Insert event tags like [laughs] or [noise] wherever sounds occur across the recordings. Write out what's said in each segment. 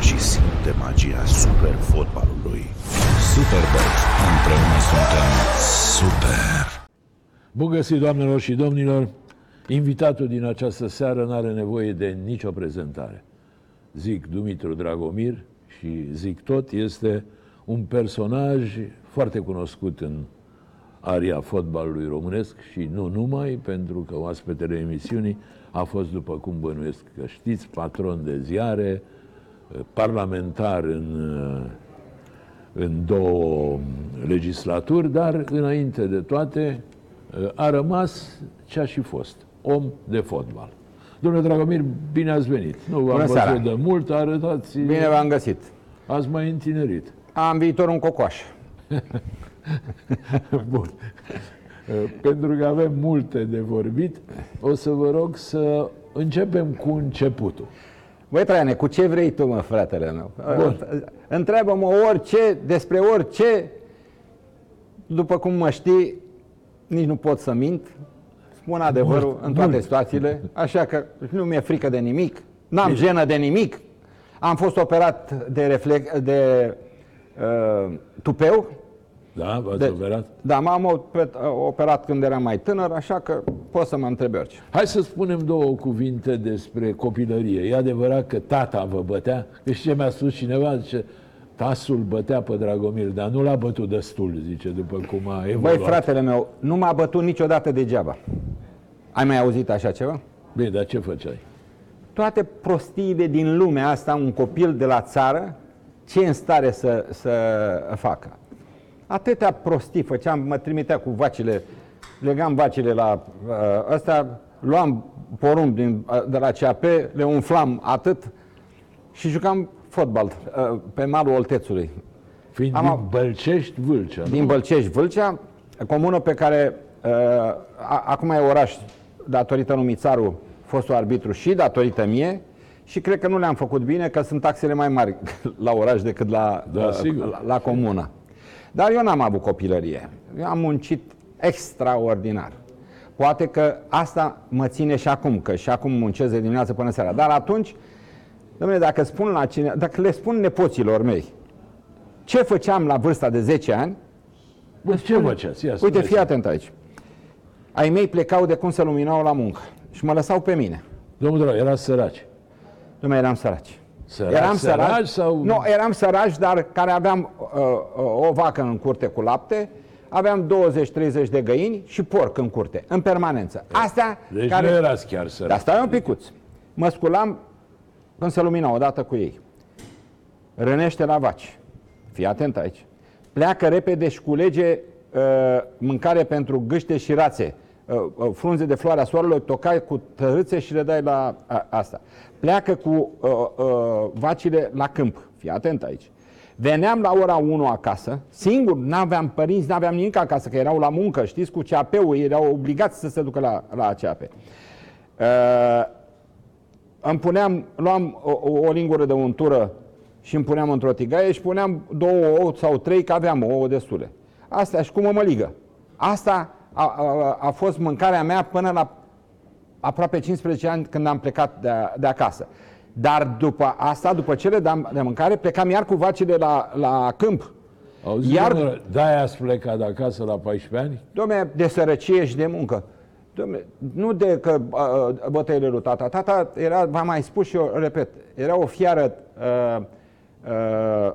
joacă și simte magia super fotbalului. Superbox. Împreună suntem Super! Bun găsit, doamnelor și domnilor! Invitatul din această seară nu are nevoie de nicio prezentare. Zic Dumitru Dragomir și zic tot, este un personaj foarte cunoscut în aria fotbalului românesc și nu numai, pentru că oaspetele emisiunii a fost, după cum bănuiesc că știți, patron de ziare, parlamentar în în două legislaturi, dar înainte de toate a rămas ce a și fost, om de fotbal. Domnule Dragomir, bine ați venit. Nu v-am Bună văzut seara. de mult, arătați... Bine v-am găsit. Ați mai întinerit. Am viitor un cocoaș. [laughs] Bun. Pentru că avem multe de vorbit, o să vă rog să începem cu începutul. Băi, Traiane, cu ce vrei tu, mă, fratele meu? Bun. Întreabă-mă orice, despre orice, după cum mă știi, nici nu pot să mint, spun adevărul Mult, în toate mult. situațiile, așa că nu mi-e frică de nimic, n-am jenă de nimic, am fost operat de, reflex, de uh, tupeu, Da? V-ați de, operat? da, m-am operat, operat când eram mai tânăr, așa că poți să mă întrebi orice. Hai să spunem două cuvinte despre copilărie. E adevărat că tata vă bătea? Că și ce mi-a spus cineva, zice, tasul bătea pe Dragomir, dar nu l-a bătut destul, zice, după cum a evoluat. Băi, fratele meu, nu m-a bătut niciodată degeaba. Ai mai auzit așa ceva? Bine, dar ce făceai? Toate prostiile din lumea asta, un copil de la țară, ce e în stare să, să facă? Atâtea prostii făceam, mă trimitea cu vacile, legam vacile la uh, ăsta, luam porumb din, uh, de la CAP, le umflam atât și jucam fotbal uh, pe malul Oltețului. Fiind Am din av- Bălcești, Vâlcea. din Bălcești, Vâlcea, comună pe care uh, a, acum e oraș datorită lui Mițaru, fostul arbitru și datorită mie și cred că nu le-am făcut bine că sunt taxele mai mari [laughs] la oraș decât la, Da, uh, sigur. la, la comună. Dar eu n-am avut copilărie. Eu am muncit extraordinar. Poate că asta mă ține și acum, că și acum muncesc de dimineață până seara. Dar atunci, domnule, dacă, spun la cine, dacă le spun nepoților mei ce făceam la vârsta de 10 ani, Bă, ce făceați? Ia Uite, spuneți. fii atent aici. Ai mei plecau de cum se luminau la muncă și mă lăsau pe mine. Domnul Drag, erați săraci. Nu mai eram săraci. Săraci, eram săraci sau- Nu, eram săraci, dar care aveam uh, uh, o vacă în curte cu lapte, aveam 20-30 de găini și porc în curte, în permanență. Astea Deci care... nu erați chiar săraci. Dar stai un picuț. Mă sculam când se lumina odată cu ei. Rănește la vaci. Fii atent aici. Pleacă repede și culege uh, mâncare pentru gâște și rațe. Uh, uh, frunze de floarea soarelui, o tocai cu tărâțe și le dai la a, asta. Pleacă cu uh, uh, vacile la câmp. Fii atent aici. Veneam la ora 1 acasă, singur, n-aveam părinți, n-aveam nimic acasă, că erau la muncă, știți, cu CAP-ul, erau obligați să se ducă la, la CAP. Uh, îmi puneam, luam o, o, o lingură de untură și îmi puneam într-o tigaie și puneam două ouă sau trei, că aveam ouă destule. Asta și cu mămăligă. Asta a, a, a fost mâncarea mea până la aproape 15 ani când am plecat de, de acasă. Dar după asta, după cele de, de mâncare, plecam iar cu vacile la, la câmp. Auzi, Iar- Iar... de-aia ați plecat de acasă la 14 ani? Dom'le, de sărăcie și de muncă. Dom'le, nu de că uh, bătăile lui tata. Tata era, v-am mai spus și eu, repet, era o fiară uh, uh,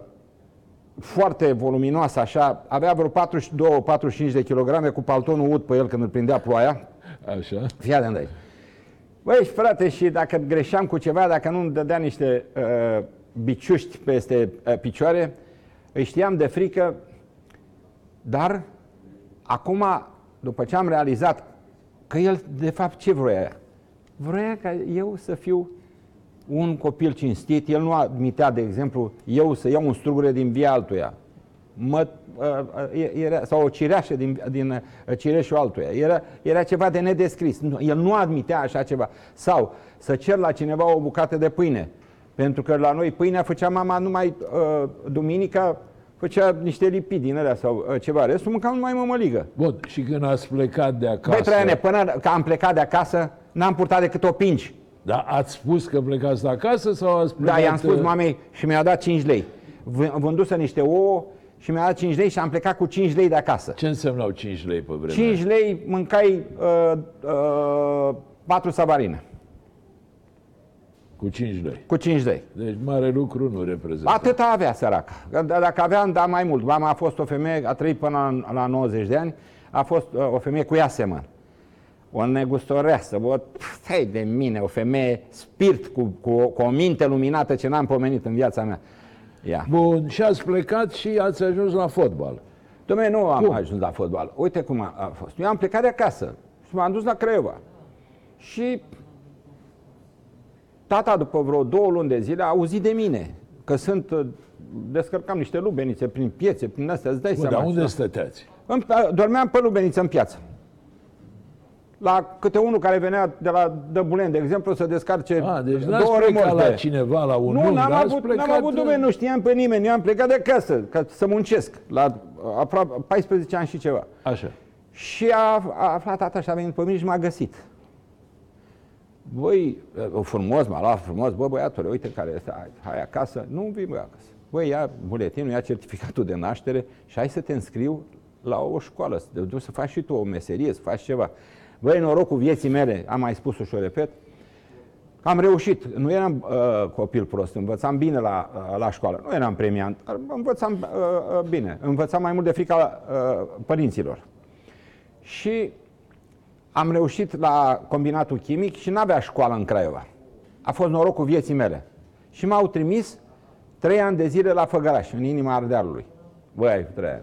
foarte voluminoasă, așa, avea vreo 42-45 de kilograme cu paltonul ud pe el când îl prindea ploaia. Așa. Fii atent aici. Băi, frate, și dacă greșeam cu ceva, dacă nu îmi dădea niște uh, biciuști peste uh, picioare, îi știam de frică, dar acum, după ce am realizat că el, de fapt, ce vroia? Vroia ca eu să fiu un copil cinstit, el nu admitea, de exemplu, eu să iau un strugure din via altuia. Mă, uh, uh, era, sau o cireașă din, din uh, cireșul altuia. Era, era ceva de nedescris. Nu, El nu admitea așa ceva. Sau să cer la cineva o bucată de pâine. Pentru că la noi pâinea făcea mama numai uh, duminica, făcea niște lipidi din alea sau uh, ceva. Restul mâncam numai mămăligă. Bun, și când ați plecat de acasă... Băi, Traiane, până că am plecat de acasă, n-am purtat decât o pinci. Dar ați spus că plecați de acasă sau ați Da, plecat... i-am spus uh, mamei și mi-a dat 5 lei. V- Vândusă niște ouă și mi-a dat 5 lei și am plecat cu 5 lei de acasă. Ce însemnau 5 lei pe vremea 5 lei mâncai uh, uh, 4 savarine Cu 5 lei. cu 5 lei. Deci mare lucru nu reprezintă. Atâta avea săraca. Că d- Dacă aveam, da mai mult. Mama a fost o femeie, a trăit până la, la 90 de ani, a fost uh, o femeie cu ea semăn. O negustoreasă, o, stai de mine, o femeie spirit cu, cu, cu o minte luminată ce n-am pomenit în viața mea. Ia. Bun, și ați plecat și ați ajuns la fotbal. Dom'le, nu am Cum? ajuns la fotbal. Uite cum a, a fost. Eu am plecat de acasă și m-am dus la Craiova. Și tata, după vreo două luni de zile, a auzit de mine că sunt, uh, descărcam niște lubenițe prin piețe, prin astea, îți dai Bă, seama. dar unde Da. stăteați? În, dormeam pe lubeniță în piață. La câte unul care venea de la Dăbulen, de exemplu, să descarce A, deci n-ați două plecat remorque. la cineva, la un Nu, ungher, n-am ați avut, plecat... n-am avut domnule, nu știam pe nimeni. Eu am plecat de acasă, ca să muncesc, la aproape 14 ani și ceva. Așa. Și a, a aflat tata și a venit pe mine și m-a găsit. Băi, o frumos, m-a luat frumos, bă băiatule, uite care este, hai, hai acasă, nu vii băi acasă. Băi, ia buletinul, ia certificatul de naștere și hai să te înscriu la o școală, să te duci să faci și tu o meserie, să faci ceva. Băi, norocul vieții mele, am mai spus-o și o repet, am reușit. Nu eram uh, copil prost, învățam bine la, uh, la școală. Nu eram premiant, dar învățam uh, uh, bine. Învățam mai mult de frica uh, părinților. Și am reușit la combinatul chimic și n-avea școală în Craiova. A fost norocul vieții mele. Și m-au trimis trei ani de zile la Făgăraș, în inima Ardealului. Băi, trei ani.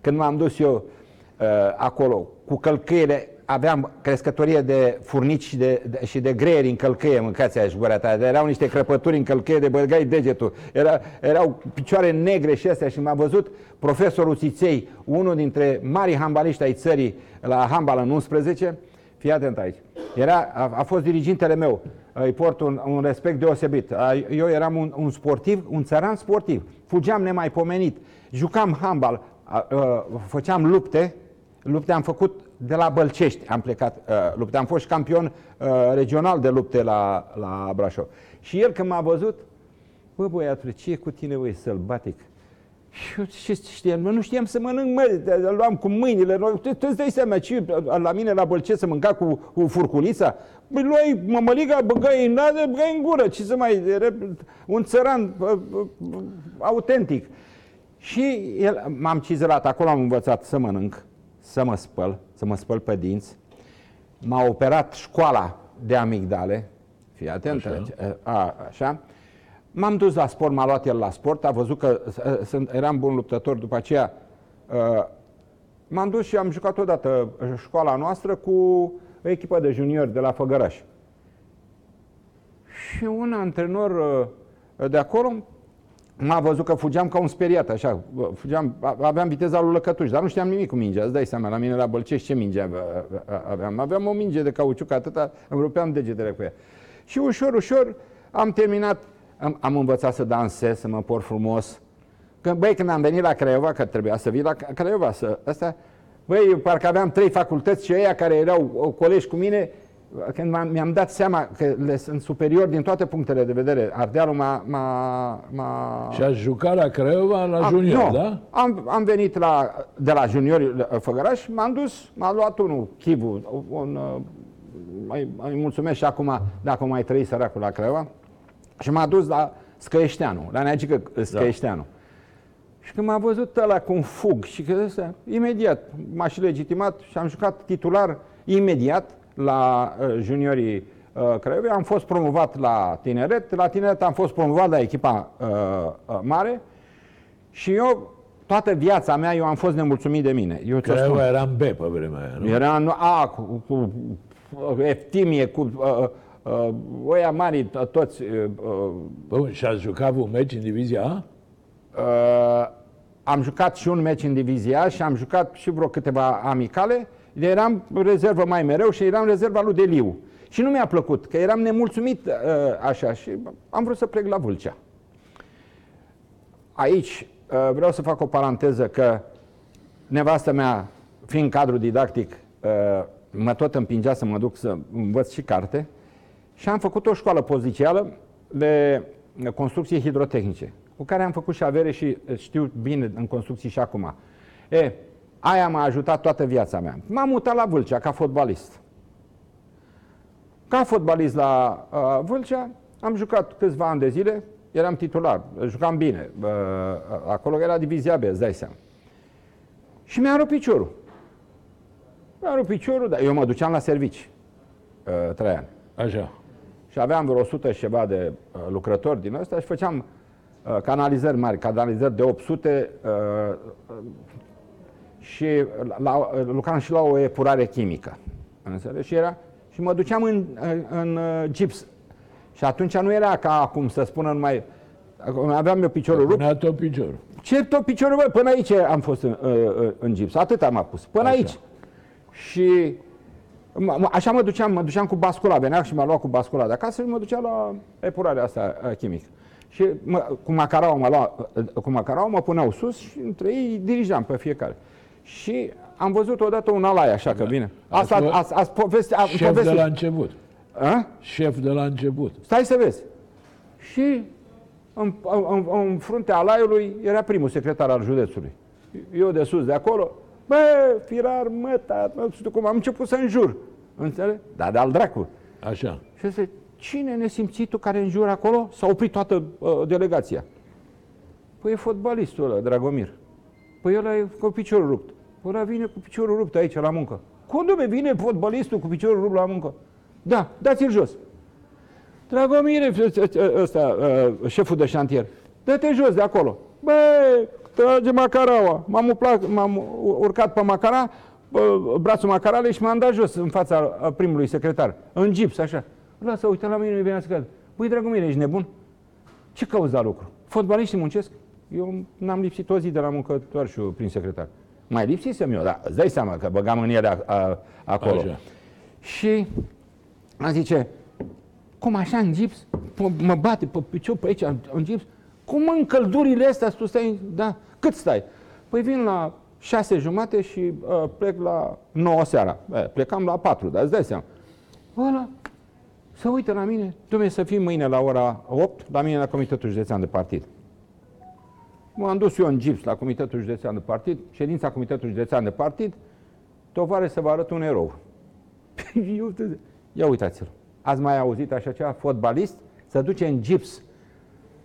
Când m-am dus eu uh, acolo cu călcâiele, aveam crescătorie de furnici și de, de, și de greieri în călcâie, mâncați aia și gura ta. Erau niște crăpături în călcâie de băgai degetul. Era, erau picioare negre și astea și m-a văzut profesorul Țiței, unul dintre marii handbaliști ai țării la handbal în 11. Fii atent aici. Era, a, a fost dirigintele meu. Îi port un, un respect deosebit. A, Eu eram un, un sportiv, un țăran sportiv. Fugeam nemaipomenit. Jucam handbal, a, a, făceam lupte. Lupte am făcut de la Bălcești. Am plecat a, lupte. Am fost și campion a, regional de lupte la, la Brașov. Și el când m-a văzut, bă băiatule, ce e cu tine, băi, sălbatic? Și eu ce știam? Mă, nu știam să mănânc, mă, îl luam cu mâinile. Tu, tu îți dai seama, ce, la mine la Bălce să mânca cu, cu furculița? Păi luai mămăliga, băgai în nadă, băgai în gură. Ce să mai... Un țăran uh, uh, autentic. Și el, m-am cizelat, acolo am învățat să mănânc, să mă spăl, să mă spăl pe dinți. M-a operat școala de amigdale, fii atent, Așa. a, așa. M-am dus la sport, m-a luat el la sport, a văzut că uh, sunt, eram bun luptător, după aceea uh, m-am dus și am jucat odată școala noastră cu o echipă de juniori de la Făgăraș. Și un antrenor uh, de acolo m-a văzut că fugeam ca un speriat, așa, fugeam, a- aveam viteza lui Lăcătuș, dar nu știam nimic cu mingea, îți dai seama, la mine la Bălcești ce minge ave- aveam? Aveam o minge de cauciuc, atâta, îmi rupeam degetele cu ea. Și ușor, ușor am terminat, am, am învățat să dansez, să mă por frumos. Că, băi, când am venit la Craiova, că trebuia să vii la Craiova, să, asta, băi, eu parcă aveam trei facultăți și ăia care erau o, colegi cu mine, când m-am, mi-am dat seama că le sunt superior din toate punctele de vedere. Ardealul m-a... m-a, m-a Și ați jucat la Craiova la am, junior, nu, da? Am, am venit la, de la juniori uh, Făgăraș, m-am dus, m-a luat unul, Chivu, un, uh, mai, îi mulțumesc și acum, dacă mai trăi săracul la Craiova, și m-a dus la Scăieșteanu, la Neagică Scăieșteanu. Și când m-a văzut ăla cum fug și că ăsta, imediat m-a și legitimat și am jucat titular imediat la uh, juniorii uh, Craiovei. Am fost promovat la tineret, la tineret am fost promovat la echipa uh, uh, mare și eu, toată viața mea, eu am fost nemulțumit de mine. Eu ți-o spun. Craiova era în B pe vremea aia, nu? Era în A, cu, cu, cu Eftimie, cu uh, uh, oia mari, to- toți. Uh, uh, Bun, și ați jucat un meci în divizia A? uh, am jucat și un meci în divizia și am jucat și vreo câteva amicale. Eram rezervă mai mereu și eram rezerva lui Deliu. Și nu mi-a plăcut, că eram nemulțumit uh, așa și am vrut să plec la Vâlcea. Aici uh, vreau să fac o paranteză că nevastă mea, fiind cadru didactic, uh, mă tot împingea să mă duc să învăț și carte Și am făcut o școală pozițială de construcții hidrotehnice, cu care am făcut și avere și știu bine în construcții și acum. E, aia m-a ajutat toată viața mea. M-am mutat la Vâlcea ca fotbalist. Ca fotbalist la uh, Vâlcea, am jucat câțiva ani de zile, eram titular, jucam bine. Uh, acolo era divizia B, îți dai seama. Și mi-a rupt piciorul. Mi-a rupt piciorul, dar eu mă duceam la servici, uh, trei ani. Așa. Și aveam vreo 100 și ceva de uh, lucrători din ăsta și făceam uh, canalizări mari, canalizări de 800 uh, uh, și la, uh, lucram și la o epurare chimică. Înțelegi? Și, era, și mă duceam în, în, în uh, gips. Și atunci nu era ca acum să spună numai... acum Aveam eu piciorul rupt. Punea tot piciorul. Ce tot piciorul, bă, până aici am fost în, în, în gips. Atât am pus. Până Așa. aici. Și m- m- așa mă duceam, mă duceam cu bascula, venea și m-a luat cu bascula de acasă și mă ducea la epurarea asta uh, chimică. Și mă, cu macaraua mă lua, uh, cu macaraua mă puneau sus și între ei dirijam pe fiecare. Și am văzut odată un alai așa că vine. Asta, Ați vă- asta, asta poveste, a, Șef de poveste, la început. A? Șef de la început. Stai să vezi. Și în, în, în fruntea alaiului era primul secretar al județului. Eu de sus de acolo, bă, firar, mă, tat, nu știu cum, am început să înjur. Înțeleg? Da, de al dracu. Așa. Și zice, cine nesimțitul care înjură acolo? S-a oprit toată uh, delegația. Păi e fotbalistul ăla, Dragomir. Păi ăla e cu piciorul rupt. Păi ăla vine cu piciorul rupt aici la muncă. Cum dume vine fotbalistul cu piciorul rupt la muncă? Da, dați-l jos. Dragomire, ăsta, uh, șeful de șantier, dă-te jos de acolo. Bă, trage macaraua. M-am, uplat, m-am urcat pe macara, bă, brațul macarale și m-am dat jos în fața uh, primului secretar, în gips, așa. Ăla să uită la mine, mi venea să cad. Băi, Dragomire, ești nebun? Ce cauți la lucru? Fotbaliștii muncesc? Eu n-am lipsit o zi de la muncă doar și eu prin secretar. Mai lipsisem eu, dar îți dai seama că băgam în ele a, a, acolo. Așa. Și am zice, cum așa în gips? P- mă bate pe picior pe aici, în în gips? Cum în căldurile astea tu stai? Da. Cât stai? Păi vin la șase jumate și uh, plec la 9 seara. Bă, plecam la 4, dar îți dai seama. Ăla să uită la mine. Dumne, să fim mâine la ora 8, la mine la Comitetul Județean de Partid. M-am dus eu în gips la Comitetul Județean de Partid, ședința Comitetului Județean de Partid, tovare să vă arăt un erou. [laughs] Eu, ia uitați-l. Ați mai auzit așa ceva? Fotbalist să duce în gips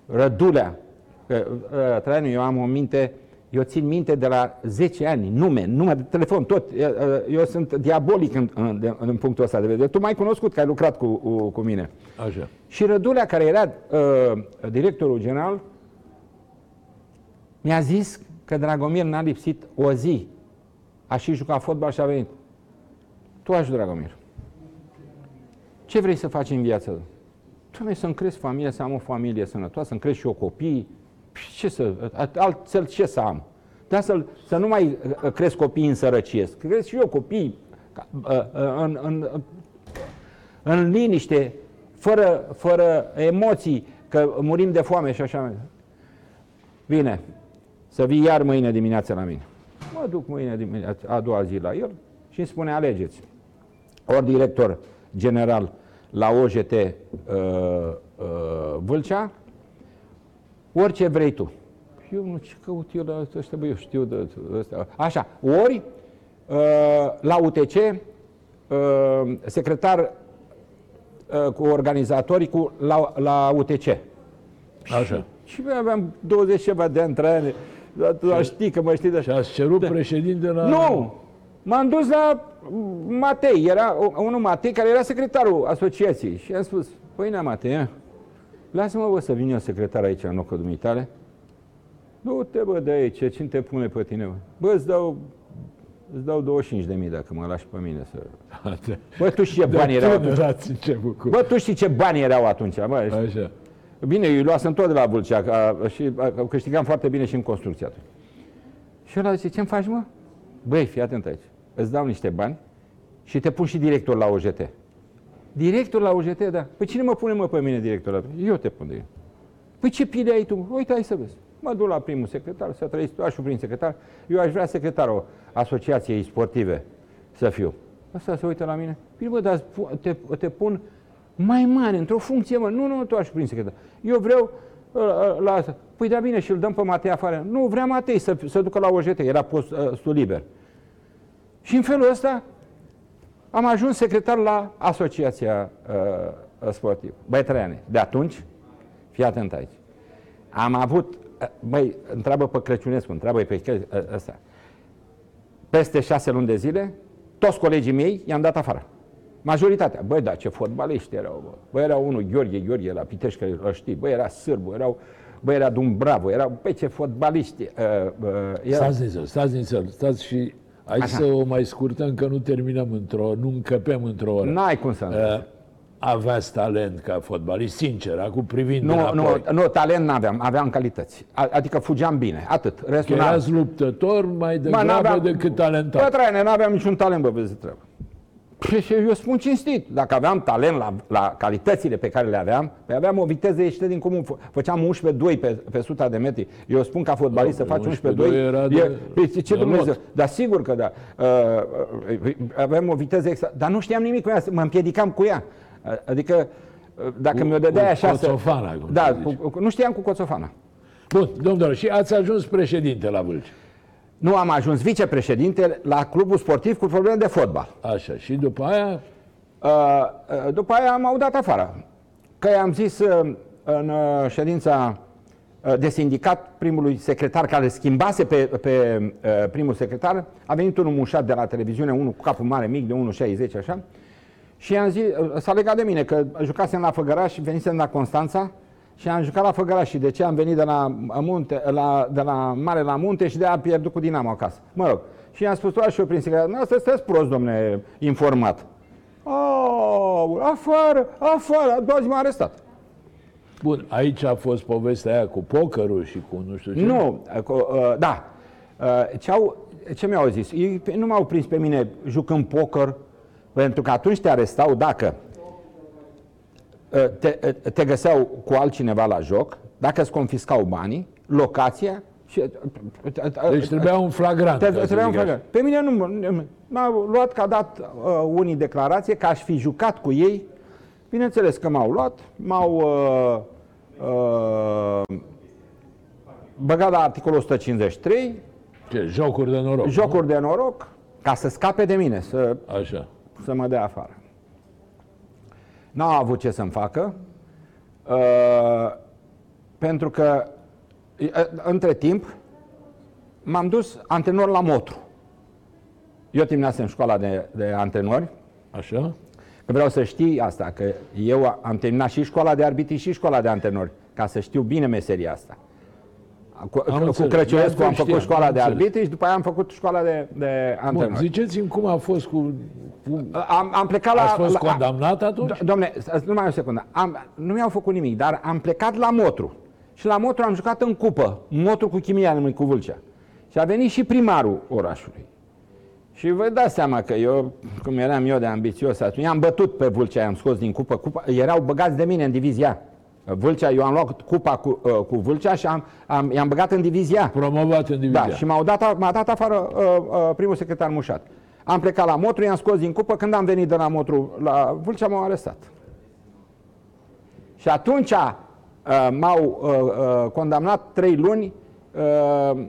Rădulea. Că, uh, Traianu, eu am o minte, eu țin minte de la 10 ani, nume, nume de telefon, tot. Uh, uh, Eu sunt diabolic în, în, de- în punctul ăsta de vedere. Tu m-ai cunoscut că ai lucrat cu, cu, cu mine. Așa. Și Rădulea, care era uh, directorul general, mi-a zis că Dragomir n-a lipsit o zi. A și jucat fotbal și a venit. Tu aș, Dragomir. Ce vrei să faci în viață? Tu să-mi cresc familia, să am o familie sănătoasă, să-mi cresc și eu copii. Păi Ce să, altfel ce să am? Dar să, să nu mai uh, cresc copii în sărăcie, să cresc și eu copii ca- uh, uh, în, în, în liniște, fără, fără emoții, că murim de foame și așa mai departe. Bine, să vii iar mâine dimineață la mine. Mă duc mâine dimineață, a doua zi la el și îmi spune alegeți. Ori director general la OJT uh, uh, Vâlcea, orice vrei tu. Eu nu ce căut eu la ăștia, bă, eu știu de ăsta. Așa, ori uh, la UTC, uh, secretar uh, cu organizatorii cu, la, la UTC. Așa. Și noi aveam 20 ceva de ani, trei ani. Dar tu știi că mă știi de Și ați cerut președinte la... Nu! M-am dus la Matei, era unul Matei care era secretarul asociației și am spus, păi nea Matei, ia, lasă-mă bă să vin eu secretar aici în locul dumitale. Du-te bă de aici, cine te pune pe tine bă? Bă, îți dau, îți dau 25 de mii dacă mă lași pe mine să... [laughs] Bă, tu știi ce bani erau atunci? Ați început cu... Bă, tu știi ce bani erau atunci? Bă, Așa. Bine, eu îi luasem tot de la Vâlcea ca, și a, câștigam foarte bine și în construcție atunci. Și ăla zice, ce-mi faci, mă? Băi, fii atent aici. Îți dau niște bani și te pun și director la OJT. Director la OJT, da. Păi cine mă pune, mă, pe mine director la Eu te pun de el. Păi ce pile ai tu? Uite, hai să vezi. Mă duc la primul secretar, să trăiesc tu, aș fi prim secretar. Eu aș vrea secretarul asociației sportive să fiu. Asta se uită la mine. Bine, bă, dar pu- te, te pun mai mare, într-o funcție, mă, nu, nu, tu aș prin secretar. Eu vreau uh, uh, la asta. Păi da bine și îl dăm pe Matei afară. Nu, vrea Matei să, să ducă la OJT, era postul liber. Și în felul ăsta am ajuns secretar la Asociația uh, Sportivă, Băietrăiane. De atunci, fii atent aici, am avut, uh, băi, întreabă pe Crăciunescu, întreabă pe uh, ăsta, peste șase luni de zile, toți colegii mei i-am dat afară. Majoritatea. Băi, da, ce fotbaliști erau, bă. Băi, era unul, Gheorghe, Gheorghe, la Pitești, care îl știi. Băi, era Sârbu, erau, băi, era Dumbravo, erau, băi, ce fotbaliști. Uh, uh, erau. Stați nițel, stați nițel, stați și hai Așa. să o mai scurtăm, că nu terminăm într-o, nu încăpem într-o oră. N-ai cum să Uh, aveați talent ca fotbalist, sincer, acum privind nu, nu, înapoi. nu, talent n-aveam, aveam calități. A- Adică fugeam bine, atât. Restul n-aveam. Erați luptător mai Bă, degrabă n-aveam- decât Bă, talentat. Traiane, n-aveam niciun talent, bă, vezi de treabă. Păi, și eu spun cinstit, dacă aveam talent la, la calitățile pe care le aveam, pe aveam o viteză ieșită din comun, Fă- făceam 11-2 pe, pe 100 de metri. Eu spun ca fotbalist să Bă, faci 11-2 11-2. era de- e, păi, ce de Dumnezeu? lot. Dar sigur că da. Uh, uh, aveam o viteză extra, dar nu știam nimic cu ea, mă împiedicam cu ea. Uh, Adică, uh, dacă Cu- mi-o dădeai cu așa... să- Coțofana, cum Da, se zice. cu, cu, nu știam cu Coțofana. Bun, domnul, și ați ajuns președinte la Vâlcea. Nu am ajuns vicepreședinte la clubul sportiv cu probleme de fotbal. Așa, și după aia, Uh, uh, după aia m-au dat afară. Că i-am zis uh, în uh, ședința uh, de sindicat primului secretar care schimbase pe, pe uh, primul secretar, a venit unul mușat de la televiziune, unul cu capul mare, mic, de 1,60 așa, și i-am zis, uh, s-a legat de mine, că jucasem la Făgăraș, venisem la Constanța și am jucat la Făgăraș și de ce am venit de la, munte, la, de la Mare la Munte și de a pierdut cu Dinamo acasă. Mă rog. Și i-am spus, și eu prin secretar, nu, asta sunteți prost, domne, informat. Oh, afară, afară, a doua zi m-a arestat. bun, aici a fost povestea aia cu pokerul și cu nu știu ce. Nu, cu, uh, da. Uh, ce, au, ce mi-au zis? Ei nu m-au prins pe mine jucând poker, pentru că atunci te arestau dacă uh, te, uh, te găseau cu altcineva la joc, dacă îți confiscau banii, locația și... uh, Deci trebuia un flagrant. Te, ca să trebuia un zic așa. flagrant. Pe mine nu mă- m-au luat că a dat uh, unii declarație că aș fi jucat cu ei. Bineînțeles că m-au luat, m-au uh, uh, băgat la articolul 153, Ce, jocuri de noroc. jocuri de noroc, ca să scape de mine, să, nu? Așa. să mă dea afară. N-au avut ce să-mi facă, uh, pentru că uh, între timp m-am dus antrenor la Motru. Eu terminasem școala de, de antrenori, Așa? că vreau să știi asta, că eu am terminat și școala de arbitri și școala de antrenori, ca să știu bine meseria asta. Cu, Am cu înțeles. Crăciunescu Da, am făcut știam, școala am de înțeles. arbitri și după aia am făcut școala de, de Bun, antrenori. ziceți-mi cum a fost cu... cu... Am, am plecat la... Ați fost la, condamnat atunci? Do- Domne, stați numai o secundă. Am, nu mi-au făcut nimic, dar am plecat la Motru. Și la Motru am jucat în cupă. Motru cu chimia, numai cu Vâlcea. Și a venit și primarul orașului. Și vă dați seama că eu, cum eram eu de ambițios atunci, i-am bătut pe Vâlcea, i-am scos din cupă. cupa erau băgați de mine în divizia. Vâlcea, eu am luat cupa cu, uh, cu Vâlcea și am, am, i-am băgat în divizia. Promovat în divizia. Da, și m-au dat, m-a dat afară uh, uh, primul secretar Mușat. Am plecat la Motru, i-am scos din cupă, când am venit de la Motru la Vâlcea m-au arestat. Și atunci uh, m-au uh, uh, condamnat trei luni uh,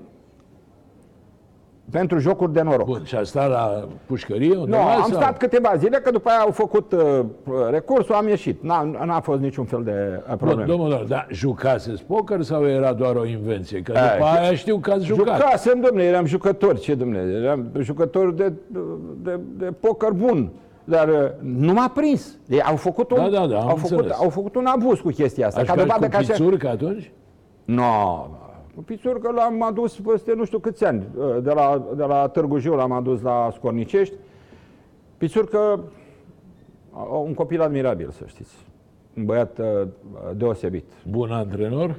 pentru jocuri de noroc. Bun, și a stat la pușcărie Nu, undeva? am sau? stat câteva zile, că după aia au făcut uh, recursul, am ieșit. N-a, n-a fost niciun fel de uh, Bun, problemă. domnul, domnul, dar jucaseți poker sau era doar o invenție? Că Eh, după aia știu că ați jucat. Jucasem, domnule, eram jucător, ce domnule, eram jucător de, de, de poker bun. Dar uh, nu m-a prins. Ei, au făcut un, Da, da, da, am au, făcut, înțeles. au făcut un abuz cu chestia asta. Ați Ca jucat dovadă cu că așa... pițurcă atunci? No, cu pițurcă l-am adus peste nu știu câți ani. Uh, De la, de la Târgu Jiu l-am adus la Scornicești. Pițurcă, uh, un copil admirabil, să știți. Un băiat uh, deosebit. Bun antrenor?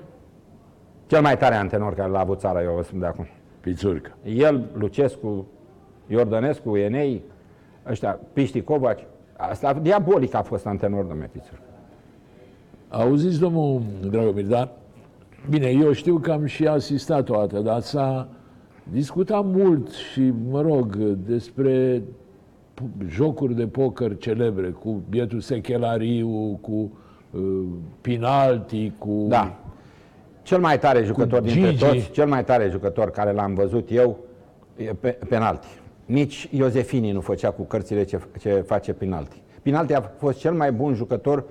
Cel mai tare antenor care l-a avut țara, eu vă spun de acum. Pițurcă. El, Lucescu, Iordănescu, Enei, ăștia, Piști Covaci, asta diabolic a fost antenor de Metițur. Auziți, domnul Dragomir, dar bine, eu știu că am și asistat o dată, dar s-a discutat mult și, mă rog, despre p- jocuri de poker celebre, cu bietul Sechelariu, cu uh, Pinalti, cu... Da. Cel mai tare jucător dintre Gigi. toți, cel mai tare jucător care l-am văzut eu, e pe, penalti. Nici Iosefini nu făcea cu cărțile ce, ce face penalti. Penalti a fost cel mai bun jucător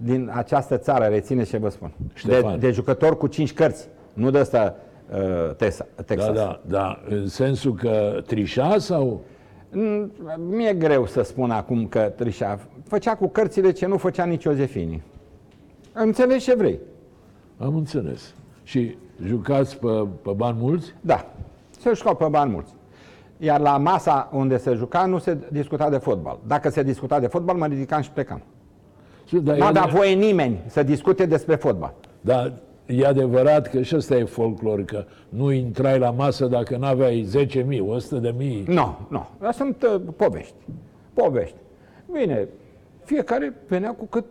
din această țară, rețineți ce vă spun. De, Ștefan. de jucător cu cinci cărți, nu de ăsta uh, Texas. Da, Texas. da, da, în sensul că trișa sau... Mm, Mi-e greu să spun acum că trișa. Făcea cu cărțile ce nu făcea nici Iosefini. Înțelegi ce vrei? Am înțeles. Și jucați pe, pe bani mulți? Da, se jucau pe bani mulți. Iar la masa unde se juca nu se discuta de fotbal. Dacă se discuta de fotbal, mă ridicam și plecam. Dar Nu e, avea voie nimeni să discute despre fotbal. dar e adevărat că și ăsta e folclor, că nu intrai la masă dacă n-aveai 10.000, 100.000. Nu, nu. Dar sunt uh, povești. Povești. Bine, fiecare venea cu cât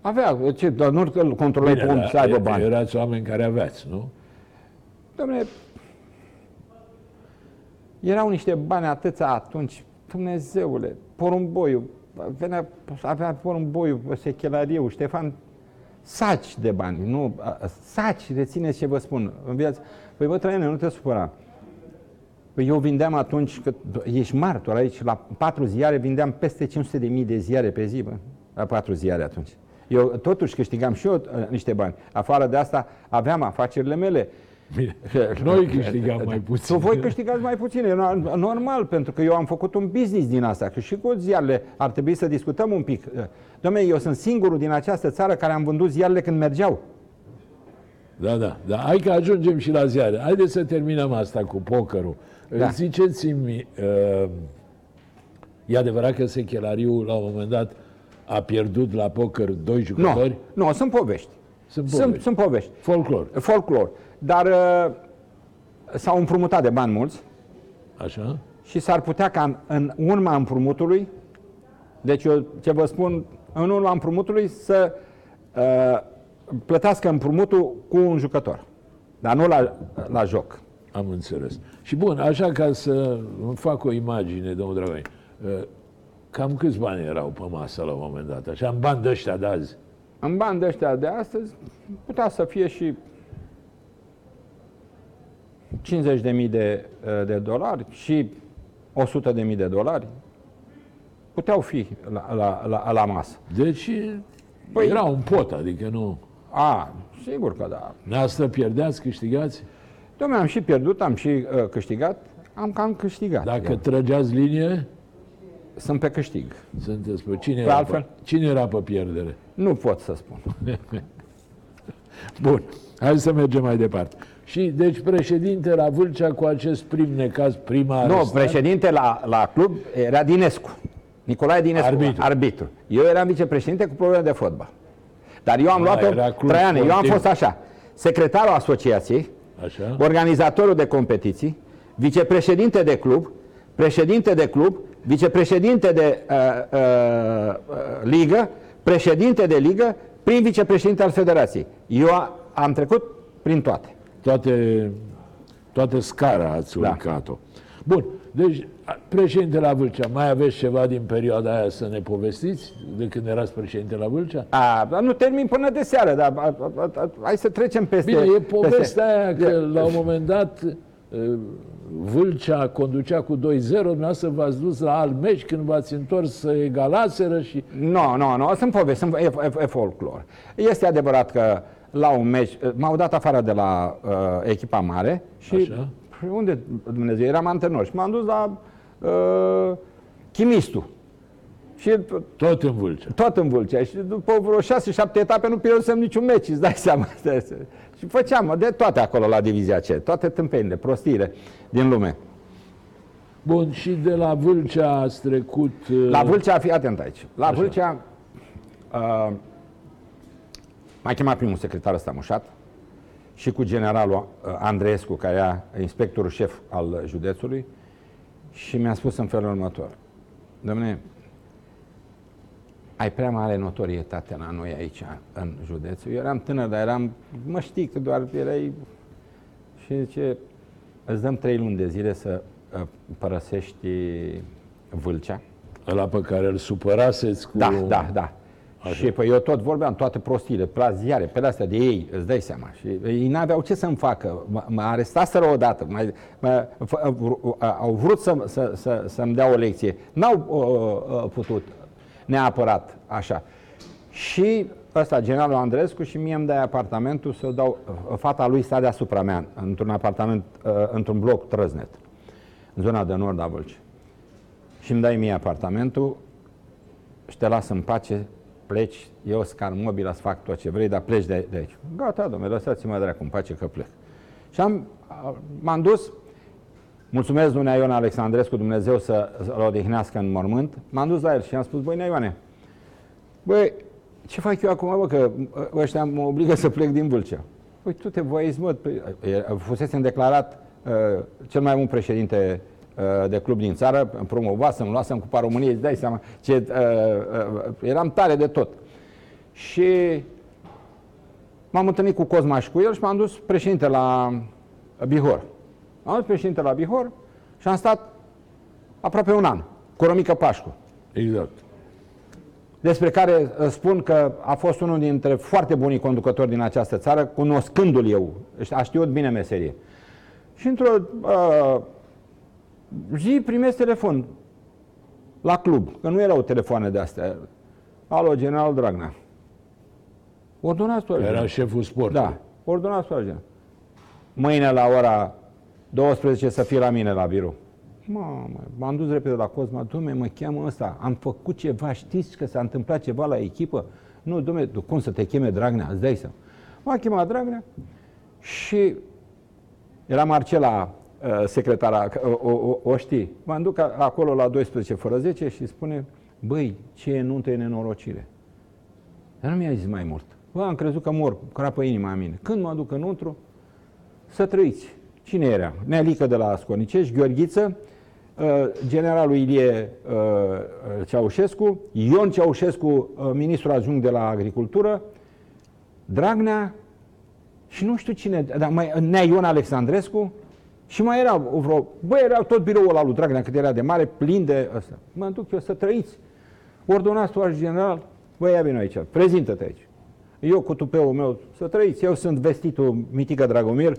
avea. Ce, dar nu îl controlai pe om dar să aibă e- bani. Erați oameni care aveați, nu? Dom'le, erau niște bani atâția atunci, Dumnezeule, porumboiul, venea, avea porumboiul, sechelariu, Ștefan, saci de bani, nu, a- a- saci, rețineți ce vă spun în viață. Păi bă, Traiane, nu te supăra. Păi eu vindeam atunci, că ești martor aici, la patru ziare vindeam peste 500 de mii de ziare pe zi, bă, la patru ziare atunci. Eu totuși câștigam și eu uh, niște bani. Afară de asta aveam afacerile mele. Bine. [laughs] Noi câștigam mai puțin. Tu voi câștigați mai puțin, e no- normal, pentru că eu am făcut un business din asta, că și cu ziarele ar trebui să discutăm un pic. Dom'le, eu sunt singurul din această țară care am vândut ziarele când mergeau. Da, da, da. Hai că ajungem și la ziare. Haideți să terminăm asta cu pokerul. Da. Da. Ziceți-mi, uh, e adevărat că Sechelariu la un moment dat a pierdut la poker doi Nu, jucători? nu, sunt povești. Sunt Sunt, povești. sunt povești. Folclor, Folclor. Dar uh, s-au împrumutat de bani mulți așa? și s-ar putea ca în, în urma împrumutului, deci eu ce vă spun, în urma împrumutului să uh, plătească împrumutul cu un jucător, dar nu la, la joc. Am înțeles. Și bun, așa ca să îmi fac o imagine, domnul Dragoi, uh, cam câți bani erau pe masă la un moment dat? Așa, în bani de ăștia de azi. În bani de ăștia de astăzi putea să fie și 50.000 de, uh, de dolari și 100.000 de dolari. Puteau fi la, la, la, la masă. Deci Păi- era un pot, adică nu... A, sigur că da. Neastră pierdeați, câștigați? Dom'le, am și pierdut, am și uh, câștigat, am cam câștigat. Dacă Eu trăgeați linie, Sunt pe câștig. sunteți pe cine, Pe era altfel? pe, cine era pe pierdere? Nu pot să spun. [laughs] Bun, hai să mergem mai departe. Și deci președinte la Vâlcea cu acest prim necaz, prima Nu, arestare. președinte la, la club era Dinescu. Nicolae Dinescu, Arbitru. arbitru. Eu eram vicepreședinte cu probleme de fotbal. Dar eu am Da, era luat-o club trei ani. Eu am sportiv. fost așa, secretarul asociației, Așa? organizatorul de competiții, vicepreședinte de club, președinte de club, vicepreședinte de uh, uh, uh, ligă, președinte de ligă, prim vicepreședinte al federației. Eu a- am trecut prin toate. Toate, toată scara ați Da. urcat-o. Bun, deci președinte la Vâlcea, mai aveți ceva din perioada aia să ne povestiți de când erați președinte la Vâlcea? A, dar nu termin până de seară, dar a, a, a, a, hai să trecem peste... Bine, e peste- povestea aia că la un moment dat uh, Vâlcea conducea cu 2-0, dumneavoastră v-ați dus la alt meci când v-ați întors să egalaseră și Nu, nu, nu, sunt povesti, sunt, e, e, e folclor. Este adevărat că la un meci, m-au dat afară de la uh, echipa mare și Așa. Păi unde, Dumnezeu, eram antrenor și m-am dus la uh, Chimistu. Și tot în Vâlcea. tot în Vâlcea. Și după vreo 6-7 etape nu pierdusem niciun meci, îți dai seama. [laughs] și făceam de toate acolo la divizia C, toate tâmpenile, prostiile din lume. Bun, și de la Vâlcea ați trecut... uh, La Vâlcea, fii atent aici. La Așa. Vâlcea uh, m-a chemat primul secretar ăsta mușat și cu generalul uh, Andreescu, care era inspectorul șef al județului și mi-a spus în felul următor. Domne, ai prea mare notorietate la noi aici, în județ. Eu eram tânăr, dar eram, mă știi că doar erai... Și zice, îți dăm trei luni de zile să uh, părăsești Vâlcea. Ăla pe care îl supăraseți cu... Da, da, da. Așa. Și păi eu tot vorbeam toate prostiile, pe la ziare, pe astea de ei, îți dai seama. Și ei n-aveau ce să-mi facă. Mă, mă arestaseră odată, mă, mă, au vrut să, să, să, să-mi dea o lecție. N-au uh, uh, putut neapărat așa. Și ăsta, generalul Andrescu, și mie îmi dai apartamentul să dau, uh, fata lui sta deasupra mea, într-un apartament, uh, într-un bloc trăznet, în zona de nord a Vâlcii. Și îmi dai mie apartamentul și te las în pace pleci, eu scar mobila, să fac tot ce vrei, dar pleci de, de aici. Gata, domnule, lăsați-mă dracu în pace că plec. Și am, m-am dus, mulțumesc lui Ion Alexandrescu, Dumnezeu să l odihnească în mormânt, m-am dus la el și am spus, băi, Ioane, băi, ce fac eu acum, bă, că ăștia mă obligă să plec din Vâlcea. Păi tu te voiezi, mă, păi, fusese declarat uh, cel mai bun președinte Uh, de club din țară, îmi promovasem, luasem Cupa României, îți dai seama, ce, uh, uh, eram tare de tot. Și m-am întâlnit cu Cosma și cu el și m-am dus președinte la Bihor. M-am dus președinte la Bihor și am stat aproape un an cu Romică Pașcu. Exact. Despre care spun că a fost unul dintre foarte bunii conducători din această țară, cunoscându-l eu. A știut bine meserie. Și într-o uh, zi primesc telefon la club, că nu erau telefoane de astea. Alo, general Dragnea. Ordonați Era șeful sportului. Da, ordonați Argen. Mâine la ora 12 să fie la mine la birou. Mamă, m-am dus repede la Cosma, domne, mă cheamă ăsta, am făcut ceva, știți că s-a întâmplat ceva la echipă? Nu, domne, cum să te cheme Dragnea, îți dai să. M-a chemat Dragnea și era Marcela Uh, secretara, o, o, o știi. Mă duc acolo la 12 fără 10 și spune, băi, ce nuntă e nenorocire. Dar nu mi-a zis mai mult. Bă, am crezut că mor, crapă inima a mine. Când mă duc înăuntru, să trăiți. Cine era? Nealică de la Scornicești, Gheorghiță, uh, generalul Ilie uh, Ceaușescu, Ion Ceaușescu, ministrul adjunct de la Agricultură, Dragnea și nu știu cine, dar mai, Nea Ion Alexandrescu, și mai era vreo... Băi, era tot biroul ăla lui Dragnea, cât era de mare, plin de ăsta. Mă duc eu să trăiți. Ordonați tu general, băi, ia vină aici, prezintă-te aici. Eu cu tupeul meu, să trăiți. Eu sunt vestitul Mitică Dragomir,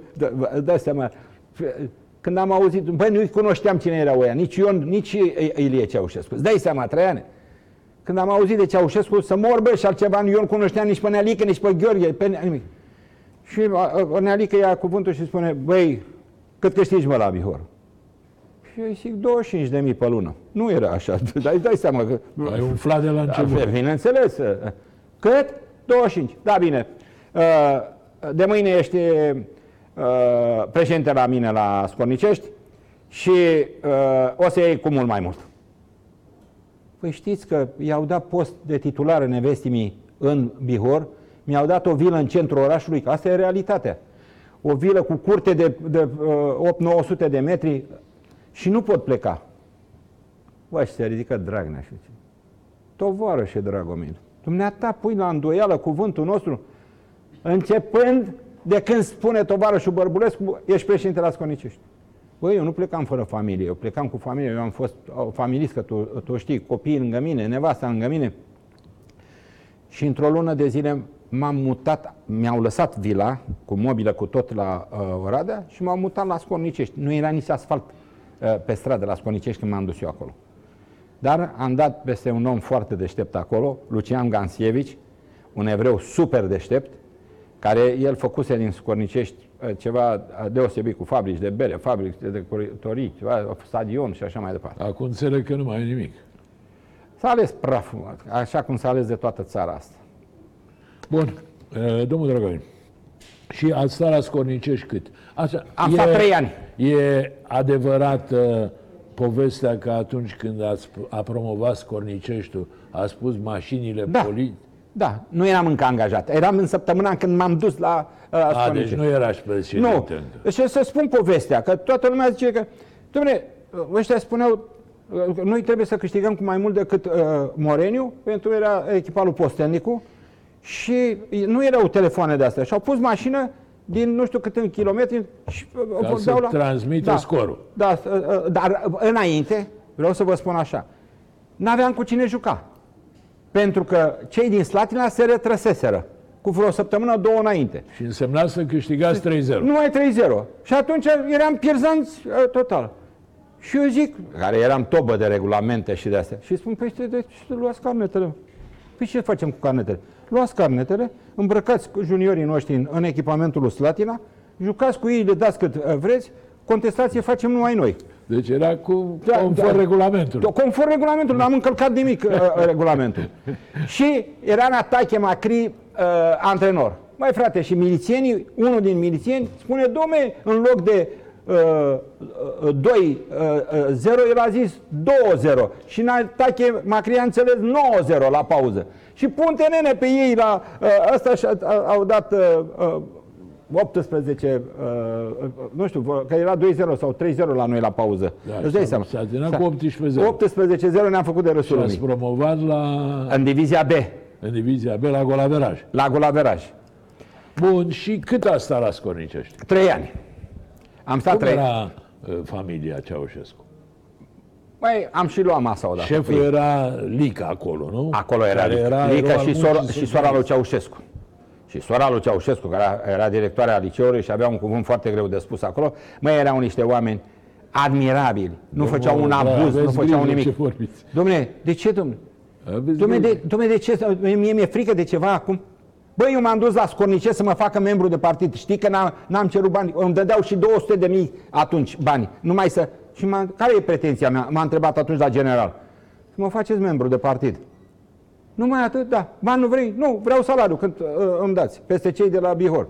dă seama, când am auzit, băi, nu cunoșteam cine era oia, nici Ion, nici Ilie Ceaușescu. Îți dai seama, Traiane? Când am auzit de Ceaușescu să mor, bă, și altceva, nu Ion cunoșteam nici pe Nealică, nici pe Gheorghe, pe nimic. Și Nealică ia cuvântul și spune, băi, cât câștigi mă la Bihor? Și eu zic 25 de mii pe lună. Nu era așa, [laughs] dar îți dai seama că... Ai umflat de la început. Da, bineînțeles. Cât? 25. Da, bine. Uh, de mâine ești uh, președinte la mine la Scornicești și uh, o să iei cu mult mai mult. Păi știți că i-au dat post de titular nevestimii în Bihor, mi-au dat o vilă în centrul orașului, că asta e realitatea o vilă cu curte de, de uh, 8-900 de metri și nu pot pleca. Bă, și se ridică Dragnea și zice, tovară și Dragomir, dumneata pui la îndoială cuvântul nostru, începând de când spune tovarășul Bărbulescu, ești președinte la Sconicești. Băi, eu nu plecam fără familie, eu plecam cu familie, eu am fost o familistă, tu, tu știi, copiii lângă mine, nevasta lângă mine. Și într-o lună de zile m-am mutat, mi-au lăsat vila cu mobilă cu tot la uh, Oradea și m-am mutat la Scornicești. Nu era nici asfalt uh, pe stradă la Scornicești când m-am dus eu acolo. Dar am dat peste un om foarte deștept acolo, Lucian Gansievici, un evreu super deștept, care el făcuse din Scornicești uh, ceva uh, deosebit cu fabrici de bere, fabrici de decoratorii, ceva, stadion și așa mai departe. Acum înțeleg că nu mai e nimic. S-a ales praful, așa cum s-a ales de toată țara asta. Bun, domnul Dragoi, și ați stat la Scornicești cât? Asta, Am stat trei ani. E adevărat uh, povestea că atunci când ați, a promovat Scorniceștiul, a spus mașinile da. politice? Da, nu eram încă angajat. Eram în săptămâna când m-am dus la uh, A, deci nu erași președinte. Nu. Deci să spun povestea, că toată lumea zice că, dom'le, ăștia spuneau, noi trebuie să câștigăm cu mai mult decât uh, Moreniu, pentru că era echipa lui Postelnicu, și nu erau telefoane de astea. Și au pus mașină din nu știu câte kilometri și Ca să transmită scorul. Da, dar înainte, vreau să vă spun așa, n-aveam cu cine juca. Pentru că cei din Slatina se retrăseseră cu vreo săptămână, două înainte. Și însemna să câștigați 3-0. Numai 3-0. Și atunci eram pierzanți uh, total. Și eu zic, care eram tobă de regulamente și de astea, și spun, păi de ce luați carnetele? Păi ce facem cu carnetele? Luați carnetele, îmbrăcați cu juniorii noștri în, în echipamentul lui Slatina, jucați cu ei, le dați cât uh, vreți, contestație facem numai noi. Deci era cu da, conform da, regulamentului. Conform regulamentului, n-am încălcat nimic uh, regulamentul. [laughs] și era în atache Macri uh, antrenor. Mai frate, și milițienii, unul din milițieni spune, domne, în loc de uh, 2-0, uh, uh, el a zis 2-0. Și în atache Macri a înțeles 9-0 la pauză. Și punte nene pe ei la uh, ăsta și au dat uh, uh, 18, uh, nu știu, că era 2-0 sau 3-0 la noi la pauză. Da, Îți dai seama. S-a cu 18-0. 18-0 ne-am făcut de răsul Și promovat la... În divizia B. În divizia B, la golaveraj. La golaveraj. Bun, și cât a stat la Scornicești? Trei ani. Am stat Cum trei era uh, familia Ceaușescu? Mai am și luat masa odată. Șeful era Lica acolo, nu? Acolo era, Lica, era Lica și, sora, și sora lui Ceaușescu și sora lui Ceaușescu, care era directoarea liceului și avea un cuvânt foarte greu de spus acolo, mai erau niște oameni admirabili, nu de făceau un abuz, nu făceau nimic. Domne, de ce, domne? Domne, de, domne, de ce? Mie mi-e frică de ceva acum. Băi, eu m-am dus la Scornice să mă facă membru de partid. Știi că n-am, n-am cerut bani. Îmi dădeau și 200 de mii atunci bani. Numai să... Și m-a, care e pretenția mea? M-a întrebat atunci la general. Să mă faceți membru de partid. Numai atât, da. Bani nu vrei? Nu, vreau salariu când uh, îmi dați, peste cei de la Bihor.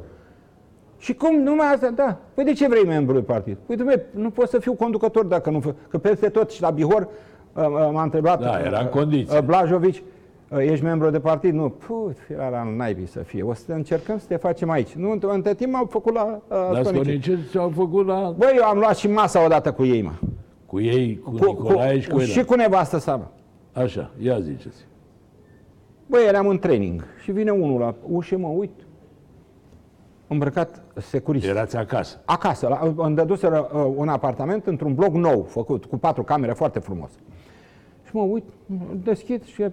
Și cum? Numai asta? Da. Păi de ce vrei membru de partid? Păi, dumne, nu pot să fiu conducător dacă nu... Că peste tot și la Bihor uh, uh, m-a întrebat... Da, era în condiții. Uh, Blajovici, uh, ești membru de partid? Nu. Puh, era la naibii să fie. O să încercăm să te facem aici. Nu, între timp au făcut la uh, La Stonice au făcut la... Băi, eu am luat și masa odată cu ei, mă. Cu ei, cu, cu Nicolae cu, și cu, Și cu nevastă sa, Așa, ia ziceți. Băi, eram în training și vine unul la ușă, mă uit, îmbrăcat securist. Erați acasă? Acasă. La, îmi dăduseră uh, un apartament într-un bloc nou, făcut, cu patru camere, foarte frumos. Și mă uit, deschid și uh,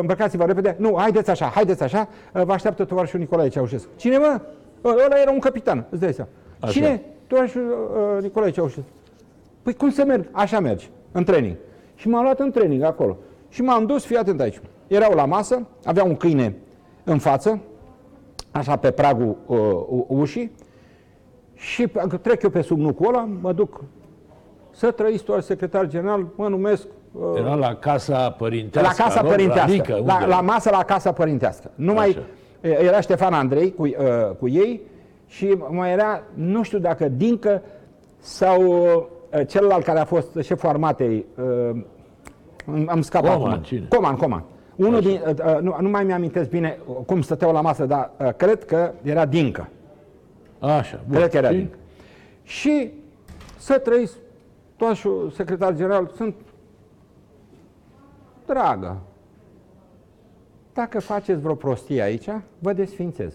îmbrăcați-vă repede. Nu, haideți așa, haideți așa, uh, vă așteaptă tovarășul Nicolae Ceaușescu. Cine, mă? Ăla era un capitan, îți dai seama. Așa. Cine? Tovarășul uh, Nicolae Ceaușescu. Păi cum să merg? Așa mergi, în training. Și m-am luat în training acolo. Și m-am dus, fii atent aici erau la masă, avea un câine în față, așa pe pragul uh, ușii, și trec eu pe sub nucul ăla, mă duc să trăiți tu secretar general, mă numesc... Uh, Era la casa părintească, La casa nu? părintească, la, Lică, la, la masă la casa părintească. Numai așa. era Ștefan Andrei cu, uh, cu ei și mai era, nu știu dacă Dincă sau uh, celălalt care a fost șeful armatei, uh, am scăpat Coman, acum. Cine? Coman, Coman. Unul din, uh, uh, nu, nu mai mi-amintesc bine cum stăteau la masă, dar uh, cred că era Dincă. Așa, bun. Cred că era și? Dincă. Și să trăiți, toașul secretar general, sunt dragă. Dacă faceți vreo prostie aici, vă desfințez.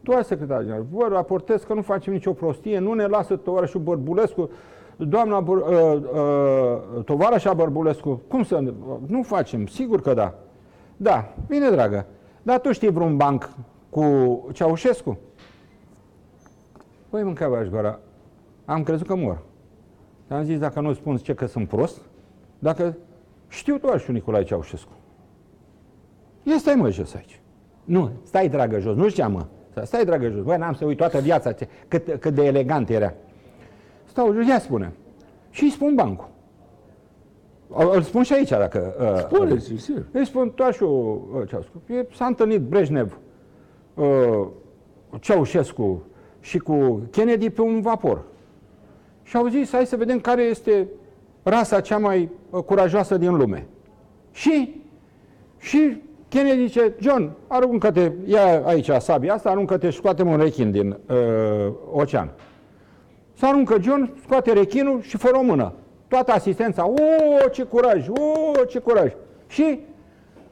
Doar secretar general, vă raportez că nu facem nicio prostie, nu ne lasă tovarășul Bărbulescu, doamna uh, uh, tovarășa Bărbulescu, cum să, nu facem, sigur că da. Da, bine, dragă. Dar tu știi vreun banc cu Ceaușescu? Păi mâncava gura. Am crezut că mor. Am zis, dacă nu spun ce că sunt prost, dacă știu tu și Nicolae Ceaușescu. Ia stai mă jos aici. Nu, stai dragă jos, nu știam mă. Stai dragă jos. Băi, n-am să uit toată viața ce, cât, cât de elegant era. Stau jos, ia spune. Și îi spun bancul. Îl spun și aici dacă... Uh, Spune, sigur. Îi spun Toașu uh, Ceausescu. S-a întâlnit Brejnev, uh, Ceaușescu și cu Kennedy pe un vapor. Și au zis, hai să vedem care este rasa cea mai uh, curajoasă din lume. Și, și Kennedy zice, John, aruncă-te, ia aici sabia asta, aruncă-te și scoate un rechin din uh, ocean. Să aruncă John, scoate rechinul și fără o mână toată asistența, o, ce curaj, o, ce curaj. Și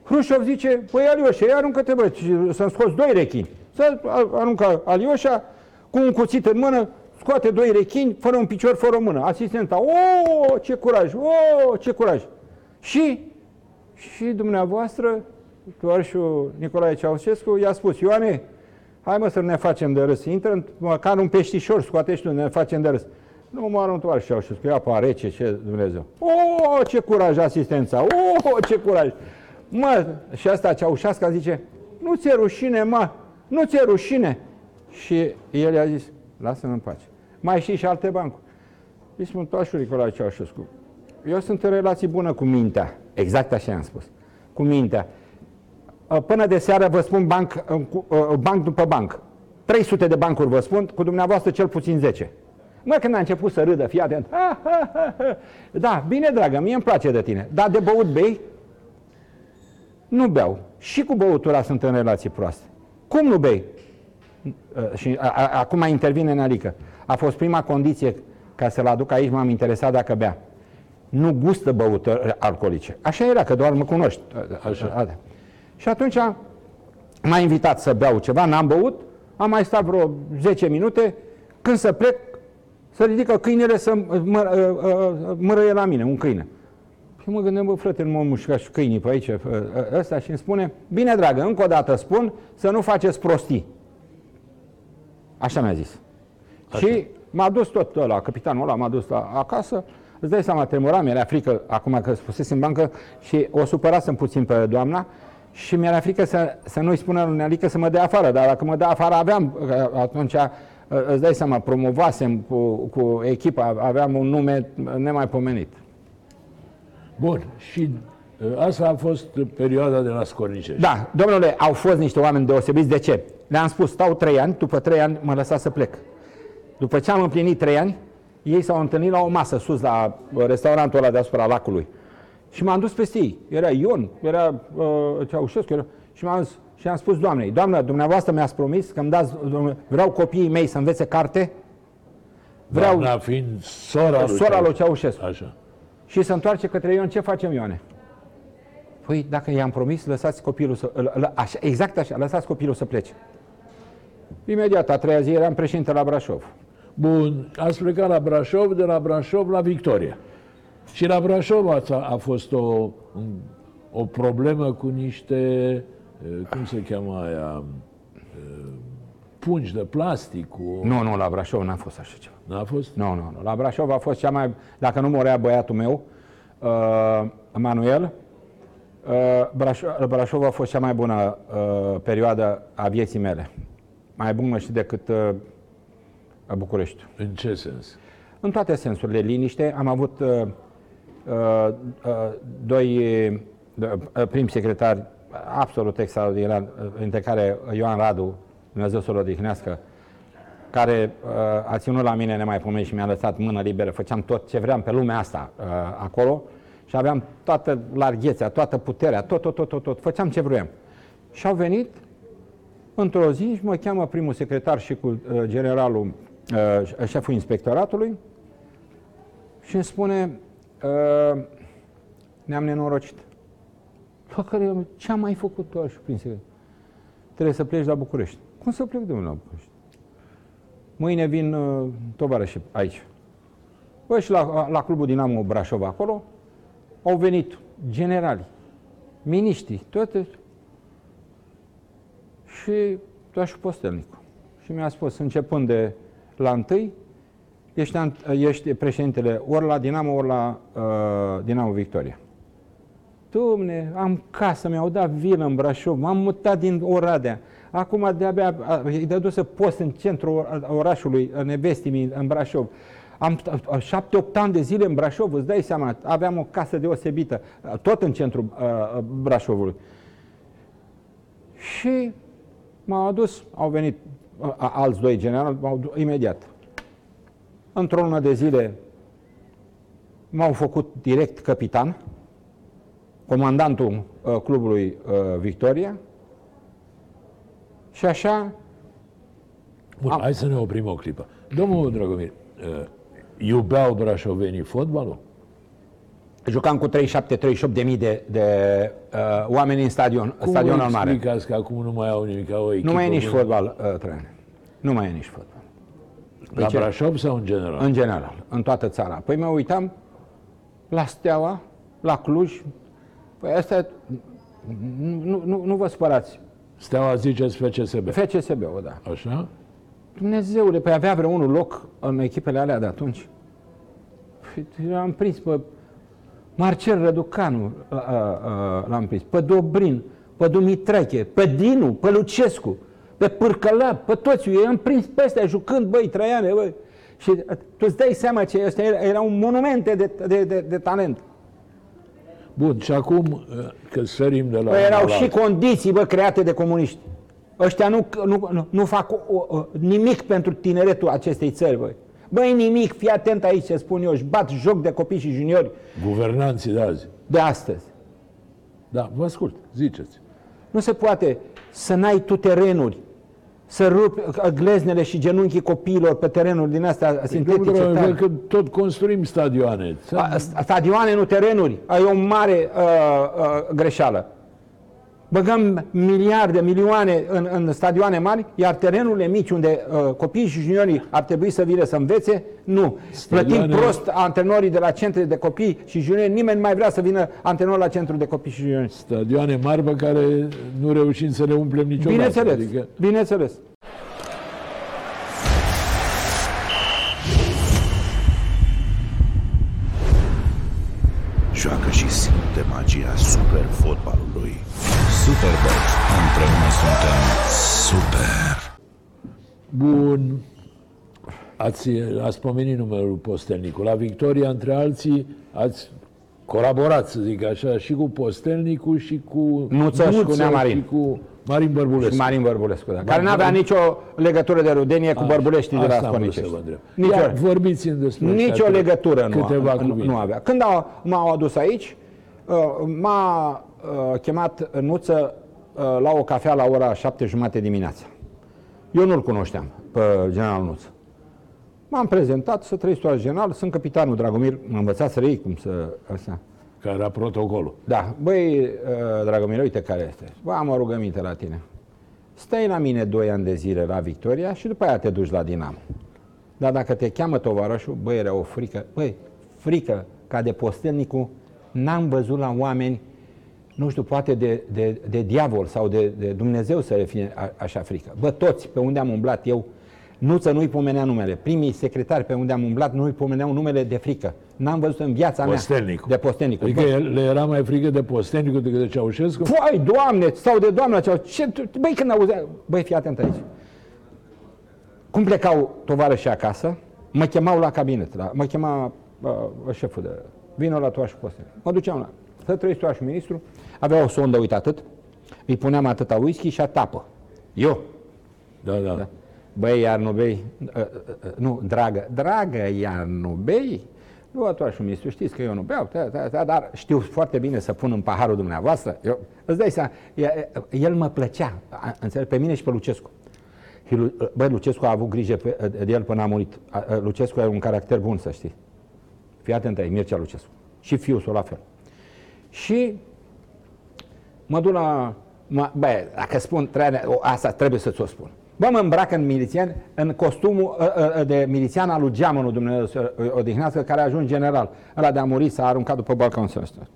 Hrușov zice, păi Alioșa, ia aruncă-te, bă, să-mi scoți doi rechini. Să aruncă Alioșa, cu un cuțit în mână, scoate doi rechini, fără un picior, fără o mână. Asistenta, o, ce curaj, o, ce curaj. Și, și dumneavoastră, tovarășul Nicolae Ceaușescu, i-a spus, Ioane, hai mă să nu ne facem de râs, intră măcar un peștișor, scoate și tu, ne facem de râs. Nu mă un tovarăș Ceaușescu, ia apa rece, ce Dumnezeu. O, ce curaj asistența, o, ce curaj. Mă, și asta Ceaușescu zice, nu ți-e rușine, mă, nu ți-e rușine. Și el i-a zis, lasă-mă în pace. Mai și și alte bancuri. Îi spun, toașul Nicolae Ceaușescu, eu sunt în relații bună cu mintea. Exact așa am spus. Cu mintea. Până de seară vă spun banc, banc după banc. 300 de bancuri vă spun, cu dumneavoastră cel puțin 10. Mă, când a început să râdă, fii atent. Ha, ha, ha, ha. Da, bine, dragă, mie îmi place de tine. Dar de băut bei? Nu beau. Și cu băutura sunt în relații proaste. Cum nu bei? Și a, a, acum intervine Nalică. A fost prima condiție ca să-l aduc aici, m-am interesat dacă bea. Nu gustă băuturi alcoolice. Așa era, că doar mă cunoști. Așa. Și atunci m-a invitat să beau ceva, n-am băut, am mai stat vreo 10 minute, când să plec, să ridică câinele să mă, mărăie la mine, un câine. Și mă gândeam, bă, frate, nu mă mușca și câinii pe aici, ăsta, și îmi spune, bine, dragă, încă o dată spun, să nu faceți prostii. Așa mi-a zis. Așa. Și m-a dus tot la capitanul ăla, m-a dus la, acasă, îți dai seama, tremuram, mi-era frică, acum că spusese în bancă, și o supărasem puțin pe doamna, și mi-era frică să, să nu-i spună lui Nealică să mă dea afară, dar dacă mă dea afară aveam, atunci îți dai seama, promovasem cu, cu echipa, aveam un nume nemaipomenit. Bun, și asta a fost perioada de la Scornicești. Da, domnule, au fost niște oameni deosebiți. De ce? Le-am spus, stau trei ani, după trei ani mă lăsa să plec. După ce am împlinit trei ani, ei s-au întâlnit la o masă sus la restaurantul ăla deasupra lacului. Și m-am dus peste ei. Era Ion, era uh, Ceaușescu, era... și m-am zis, și am spus doamnei, doamnă, dumneavoastră mi-ați promis că îmi dați, vreau copiii mei să învețe carte, vreau... Doamna fiind sora lui, sora lui Ceaușescu. Așa. Și se întoarce către Ion, ce facem, Ioane? Păi, dacă i-am promis, lăsați copilul să... Așa, exact așa, lăsați copilul să plece. Imediat, a treia zi, eram președinte la Brașov. Bun, ați plecat la Brașov, de la Brașov la Victoria. Și la Brașov a, a fost o, o problemă cu niște, cum se cheamă aia, pungi de plastic. Cu... Nu, nu, la Brașov n-a fost așa ceva. N-a fost? Nu, nu, nu. La Brașov a fost cea mai, dacă nu morea băiatul meu, uh, Manuel, uh, Brașov, Brașov a fost cea mai bună uh, perioadă a vieții mele. Mai bună și decât uh, București. În ce sens? În toate sensurile. Liniște. Am avut uh, uh, uh, doi uh, prim secretari absolut extraordinari, între care Ioan Radu, Dumnezeu să-l odihnească, care uh, a ținut la mine nemaipomenit și mi-a lăsat mână liberă. Făceam tot ce vreau pe lumea asta uh, acolo și aveam toată larghețea, toată puterea, tot, tot, tot, tot, tot. Făceam ce vreau. Și au venit într-o zi și mă cheamă primul secretar și cu uh, generalul, uh, șeful inspectoratului și îmi spune uh, ne-am nenorocit. La care, ce am mai făcut tu așa prin secretar? Trebuie să pleci la București. Cum să plec, domnule, la București? Mâine vin uh, tovarăși aici. Bă, și la, la clubul Dinamo Brașov acolo au venit generali, miniștri, toate. Și și postelnicul. Și mi-a spus, începând de la întâi, ești, ești președintele ori la Dinamo, ori la uh, Dinamo Victoria. Domne, am casă, mi-au dat vilă în Brașov, m-am mutat din Oradea. Acum de-abia îi dă să post în centrul orașului, în Nevestimii, în Brașov. Am șapte-opt ani de zile în Brașov, îți dai seama, aveam o casă deosebită, tot în centrul uh, Brașovului. Și m-au adus, au venit uh, alți doi generali, m-au imediat. Într-o lună de zile m-au făcut direct capitan, comandantul uh, clubului uh, Victoria, și așa... Bun, am... hai să ne oprim o clipă. Domnul Dragomir, uh, iubeau brașovenii fotbalul? Jucam cu 37-38 de mii de, de uh, oameni în stadion, Cum stadionul mare. Cum că acum nu mai au nimic, au o echipă Nu mai e nici bună? fotbal, uh, Traian. Nu mai e nici fotbal. La ce? Brașov sau în general? În general, în toată țara. Păi mă uitam la Steaua, la Cluj. Păi asta, nu, nu, nu vă spărați. Steaua ziceți FCSB. FCSB-ul, da. Așa? Dumnezeule, păi avea vreunul loc în echipele alea de atunci? Păi, am prins pe Marcel Răducanu, a, a, a, l-am prins, pe Dobrin, pe Dumitreche, pe Dinu, pe Lucescu, pe Pârcălă, pe toți, eu i-am prins pe ăstea jucând, băi, Traiane, băi. Și tu îți dai seama ce ăstea erau monumente de, de, de, de talent. Bun, și acum că sărim de la... Păi erau la și condiții, bă, create de comuniști. Ăștia nu, nu, nu, nu fac o, o, nimic pentru tineretul acestei țări, băi. Băi, nimic, fii atent aici ce spun eu, își bat joc de copii și juniori Guvernanții de azi. de astăzi. Da, vă ascult, ziceți. Nu se poate să n-ai tu terenuri, să rupi gleznele și genunchii copiilor pe terenuri din astea sintetice. Domnule, tari. văd că tot construim stadioane. A- Stadioane, nu terenuri. Ai o mare uh, uh, greșeală. Băgăm miliarde, milioane în, în stadioane mari, iar terenurile mici unde uh, copiii și juniorii ar trebui să vină să învețe, nu. Plătim Stadioane- prost antrenorii de la centre de copii și juniori. Nimeni nu mai vrea să vină antrenor la centru de copii și juniori. Stadioane mari pe care nu reușim să le umplem niciodată. Bineînțeles, Adică, bineînțeles. Joacă și simte magia super fotbalului. Superbox. Împreună suntem super. bun, ați, ați pomenit numărul Postelnicu. La Victoria, între alții, ați colaborat, să zic așa, și cu Postelnicu și cu Nuță și cu Neamarin. și cu Marin Bărbulescu. Și Marin Bărbulescu, da. care nu avea nicio legătură de rudenie cu bărbăleștii de la Asta am vrut să Sconicești. vă întreb. Nicio, Ia, vorbiți-mi despre nicio astea legătură nu, câteva nu, cuvinte. nu avea. Când au, m-au adus aici, uh, m-a uh, chemat Nuță uh, la o cafea la ora șapte jumate dimineața. Eu nu-l cunoșteam pe general Nuță. M-am prezentat să trăiesc la general, sunt capitanul Dragomir, m-a învățat să răi cum să... Asta. Care era protocolul. Da, băi, uh, Dragomir, uite care este. Bă, am o rugăminte la tine. Stai la mine 2 ani de zile la Victoria și după aia te duci la Dinamo. Dar dacă te cheamă tovarășul, băi, era o frică. Băi, frică ca de postelnicul n-am văzut la oameni, nu știu, poate de, de, de diavol sau de, de Dumnezeu să le fie a, așa frică. Bă, toți pe unde am umblat eu, Nuță nu-i pomenea numele. Primii secretari pe unde am umblat nu-i pomeneau numele de frică. N-am văzut în viața Postelnicu. mea de postelnicul. Adică Bă, el- le era mai frică de Postelnicu decât de Ceaușescu? Păi, doamne, sau de doamna ce, ce Băi, când auzea... Băi, fii atent aici. Cum plecau tovarășii acasă, mă chemau la cabinet, la, mă chema uh, șeful de... Vino la toașul postel. Mă duceam la... Să trăiesc toașul ministru, avea o sondă, uite atât, îi puneam atâta whisky și atapă. Eu. Da, da. da. Băi, iar nu bei, uh, uh, uh, nu, dragă, dragă, iar nu bei, nu atunci ministru, știți că eu nu beau, da, da, da, dar știu foarte bine să pun în paharul dumneavoastră. Eu, îți dai seama, e- el mă plăcea, a- înțeleg, pe mine și pe Lucescu. Și Lu- Băi, Lucescu a avut grijă pe, de el până a murit. A- a- Lucescu are un caracter bun, să știi. Fii atent aici, Mircea Lucescu. Și fiul său la fel. Și mă duc la... Mă, bă, dacă spun, trebuie, o, asta trebuie să ți-o spun. Bă, mă îmbrac în milițian, în costumul ă, ă, ă, de milițian al lui Geamănu, Dumnezeu să îl odihnească, care a ajuns general. Ăla de a muri s-a aruncat după balcon să ăsta.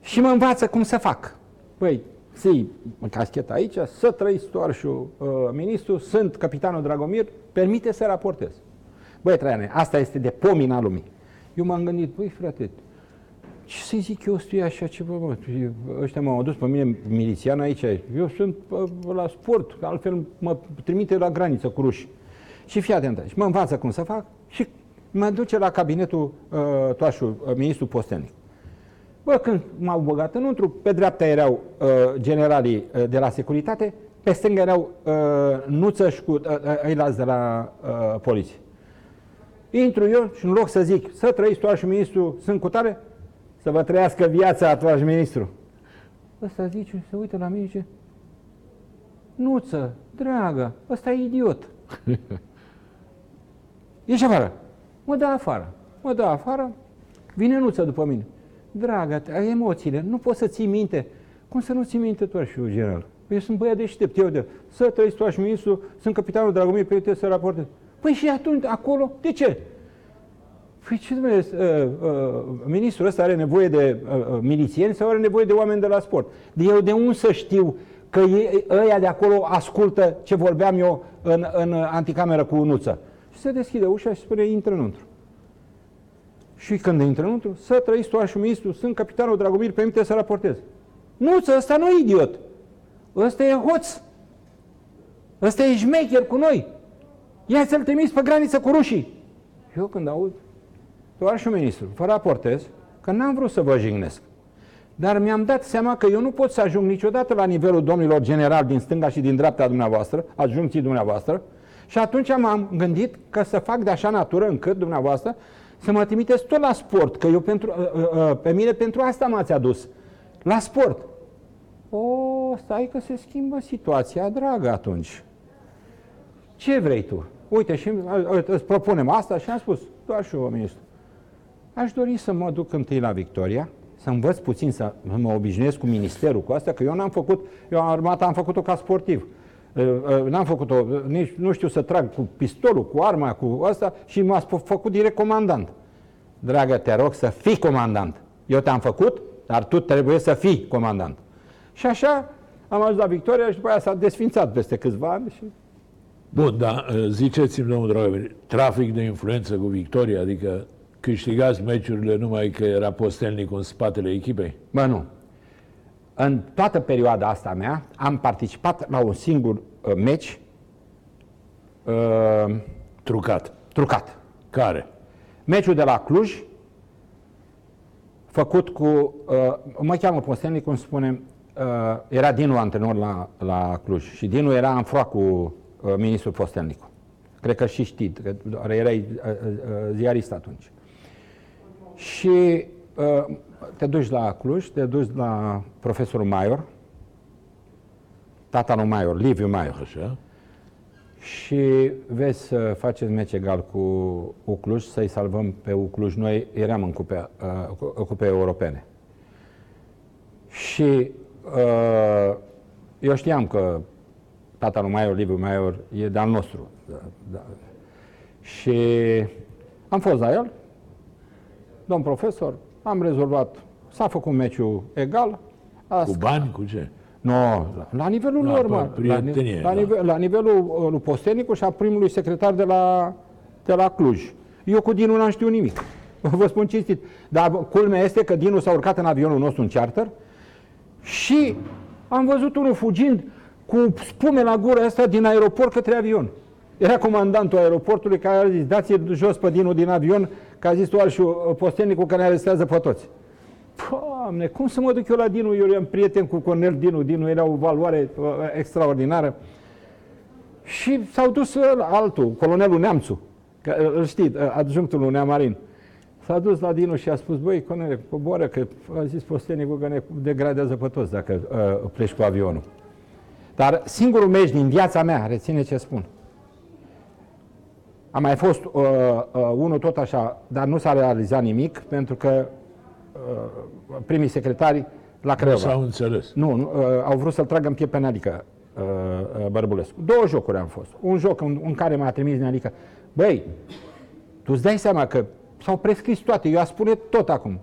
Și mă învață cum să fac. Păi, ții cascheta aici, să trăiți toarșul uh, ministru, sunt capitanul Dragomir, permite să raportez. Băi, Traiane, asta este de pomina lumii. Eu m-am gândit, băi, frate, ce să-i zic eu ăstuia așa ceva, mă? Ăștia m-au adus pe mine milițian aici. Eu sunt bă, la sport, că altfel mă trimite la graniță cu ruși. Și fii atent aici. Mă învață cum să fac și mă duce la cabinetul uh, toașul, uh, ministrul Postenic. Bă, când m-au băgat înăuntru, pe dreapta erau uh, generalii uh, de la securitate, pe stânga erau uh, nuțăși cu uh, uh, ăilalți de la uh, poliție. Intru eu și în loc să zic, să trăiți toașul ministru, sunt cu tare, să vă trăiască viața, toaș ministru. Ăsta zice, se uită la mine și zice, Nuță, dragă, ăsta e idiot. [laughs] Ieși afară. Mă dă afară. Mă dă afară, vine Nuță după mine. Dragă, ai emoțiile, nu poți să ții minte. Cum să nu ții minte tu și eu, general? Eu sunt băiat deștept, eu de să trăiesc tu ministru, sunt capitanul Dragomir, pe uite să raportez. Păi și atunci, acolo, de ce? Păi ce domnule, uh, uh, ministrul ăsta are nevoie de uh, uh, milițieni sau are nevoie de oameni de la sport? De eu de unde să știu că ei, ăia de acolo ascultă ce vorbeam eu în, în anticameră cu unuță? Și se deschide ușa și spune, intră înăuntru. Și când intră înăuntru, să trăiți tu, și ministru, sunt capitanul Dragomir, permite să raportez. Nu, ăsta nu e idiot. Ăsta e hoț. Ăsta e șmecher cu noi. Ia să-l trimis pe graniță cu rușii. Eu când aud, doar și ministru, vă raportez că n-am vrut să vă jignesc. Dar mi-am dat seama că eu nu pot să ajung niciodată la nivelul domnilor general din stânga și din dreapta dumneavoastră, adjuncții dumneavoastră, și atunci m-am gândit că să fac de așa natură încât dumneavoastră să mă trimiteți tot la sport, că eu pentru, pe mine pentru asta m-ați adus. La sport. O, stai că se schimbă situația, dragă, atunci. Ce vrei tu? Uite, și îți propunem asta și am spus, doar și eu, ministru. Aș dori să mă duc întâi la Victoria, să învăț puțin să mă obișnuiesc cu ministerul, cu asta, că eu n-am făcut, eu armata am făcut-o ca sportiv. N-am făcut-o, nici nu știu să trag cu pistolul, cu arma, cu asta și m-a făcut direct comandant. Dragă, te rog să fii comandant. Eu te-am făcut, dar tu trebuie să fii comandant. Și așa am ajuns la Victoria și după aia s-a desfințat peste câțiva ani și Bun, dar ziceți-mi, domnul Dragomir, trafic de influență cu Victoria, adică câștigați meciurile numai că era postelnic în spatele echipei? Bă, nu. În toată perioada asta mea am participat la un singur uh, meci uh, trucat. Trucat. Care? Meciul de la Cluj, făcut cu, uh, mă cheamă postelnic, cum spunem, uh, era Dinu antrenor la, la Cluj și Dinu era în froa cu uh, ministrul postelnicu. Cred că și știi, că erai uh, uh, ziarist atunci. Și uh, te duci la Cluj, te duci la profesorul Maior, tata lui Maior, Liviu Maior. Așa. Și vezi să faceți meci egal cu Ucluj, să-i salvăm pe Ucluj. Noi eram în cupe, uh, cupe europene. Și uh, eu știam că tata lui Maior, Liviu Maior, e de-al nostru. Da, da. Și am fost la el, domn profesor, am rezolvat, s-a făcut meciul egal. Cu bani, cu ce? Nu, no, la nivelul la, lor, mă. La, la, nivel, la nivelul uh, lui Postenicu și a primului secretar de la, de la Cluj. Eu cu Dinu n-am știut nimic. [laughs] Vă spun cinstit. Dar culmea este că Dinu s-a urcat în avionul nostru în charter și am văzut unul fugind cu spume la gură asta din aeroport către avion. Era comandantul aeroportului care a zis, dați jos pe Dinu din avion, că a zis tu și postenicul care ne arestează pe toți. Doamne, cum să mă duc eu la Dinu? Eu eram prieten cu Cornel Dinu. Dinu era o valoare uh, extraordinară. Și s-au dus altul, colonelul Neamțu, că, îl știți, uh, adjunctul lui Neamarin. S-a dus la Dinu și a spus, băi, Cornele, coboară, că a zis postenicul că ne degradează pe toți dacă uh, pleci cu avionul. Dar singurul meci din viața mea, reține ce spun, a mai fost uh, uh, unul tot așa, dar nu s-a realizat nimic, pentru că uh, primii secretari la Craiova. Nu s-au înțeles. Nu, nu uh, au vrut să-l tragă în piept pe Nalică, uh, uh, Bărbulescu. Două jocuri am fost. Un joc în, în care m-a trimis Nalică. Băi, tu îți dai seama că s-au prescris toate, eu aș spune tot acum.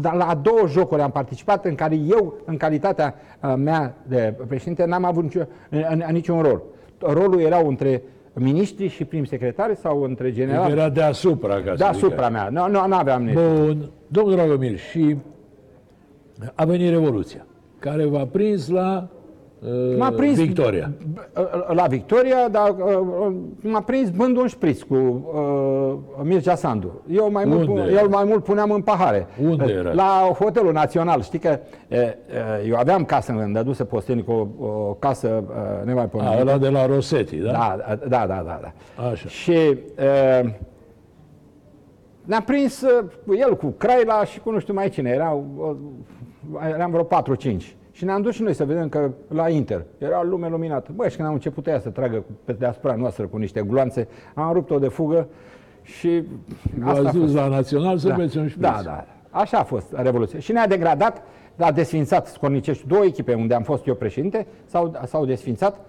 Dar la două jocuri am participat în care eu, în calitatea uh, mea de președinte, n-am avut nicio, niciun rol. Rolul era între miniștri și prim secretari sau între general? Era deasupra, ca Deasupra mea, nu, nu, nu aveam nici. Bun, domnul Dragomir, și a venit Revoluția, care v-a prins la uh, m-a prins Victoria. La Victoria, dar uh, m-a prins bând un șpriț cu uh, Mircea Sandu. Eu mai, Unde mult, eu mai mult puneam în pahare. Unde era? La Hotelul Național. Știi că uh, eu aveam casă în dăduse Postenic, o, o casă uh, nemaipomenită. A, ăla de la Rosetti, da? Da, da, da, da. da. Așa. Și uh, ne-a prins uh, el cu Craila și cu nu știu mai cine. Erau, uh, eram vreo 4-5. Și ne-am dus și noi să vedem că la Inter era lume luminată. Băi, și când am început ea să tragă pe deasupra noastră cu niște gloanțe, am rupt-o de fugă și asta a dus la Național să da. beți un Da, da. Așa a fost Revoluția. Și ne-a degradat, a desfințat Scornicești, două echipe unde am fost eu președinte, s-au, s-au desfințat.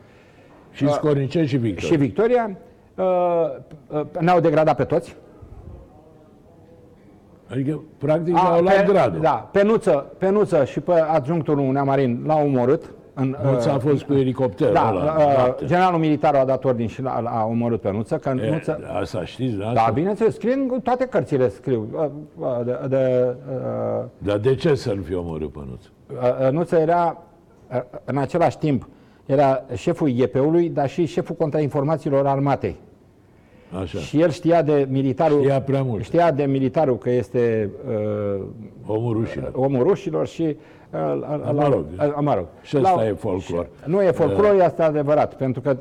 Și Scornicești și Victoria. Și Victoria. uh, uh, ne-au degradat pe toți. Adică, practic, A, au luat pe, gradul. Da, pe Nuță, pe Nuță și pe adjunctul Neamarin l-au omorât. În, Nuța a uh, fost cu elicopterul da, ăla, uh, noapte. generalul militar a dat ordin și l-a, l-a omorât pe Nuță. Că E, Nuță Asta știți, da? da, bineînțeles, scrie în toate cărțile, scriu. uh, uh, De, de, uh, Dar de ce să-l fi omorât pe Nuț? Uh, Nuță era, uh, în același timp, era șeful IEP-ului, dar și șeful contrainformațiilor armatei. Așa. Și el știa de militarul, Știa prea mult. știa de militarul că este uh, Omul rușilor. omul rușilor și uh, uh, Mă rog. uh, mă rog. Și ăsta La- e folclor. Nu e folclor, este adevărat, pentru că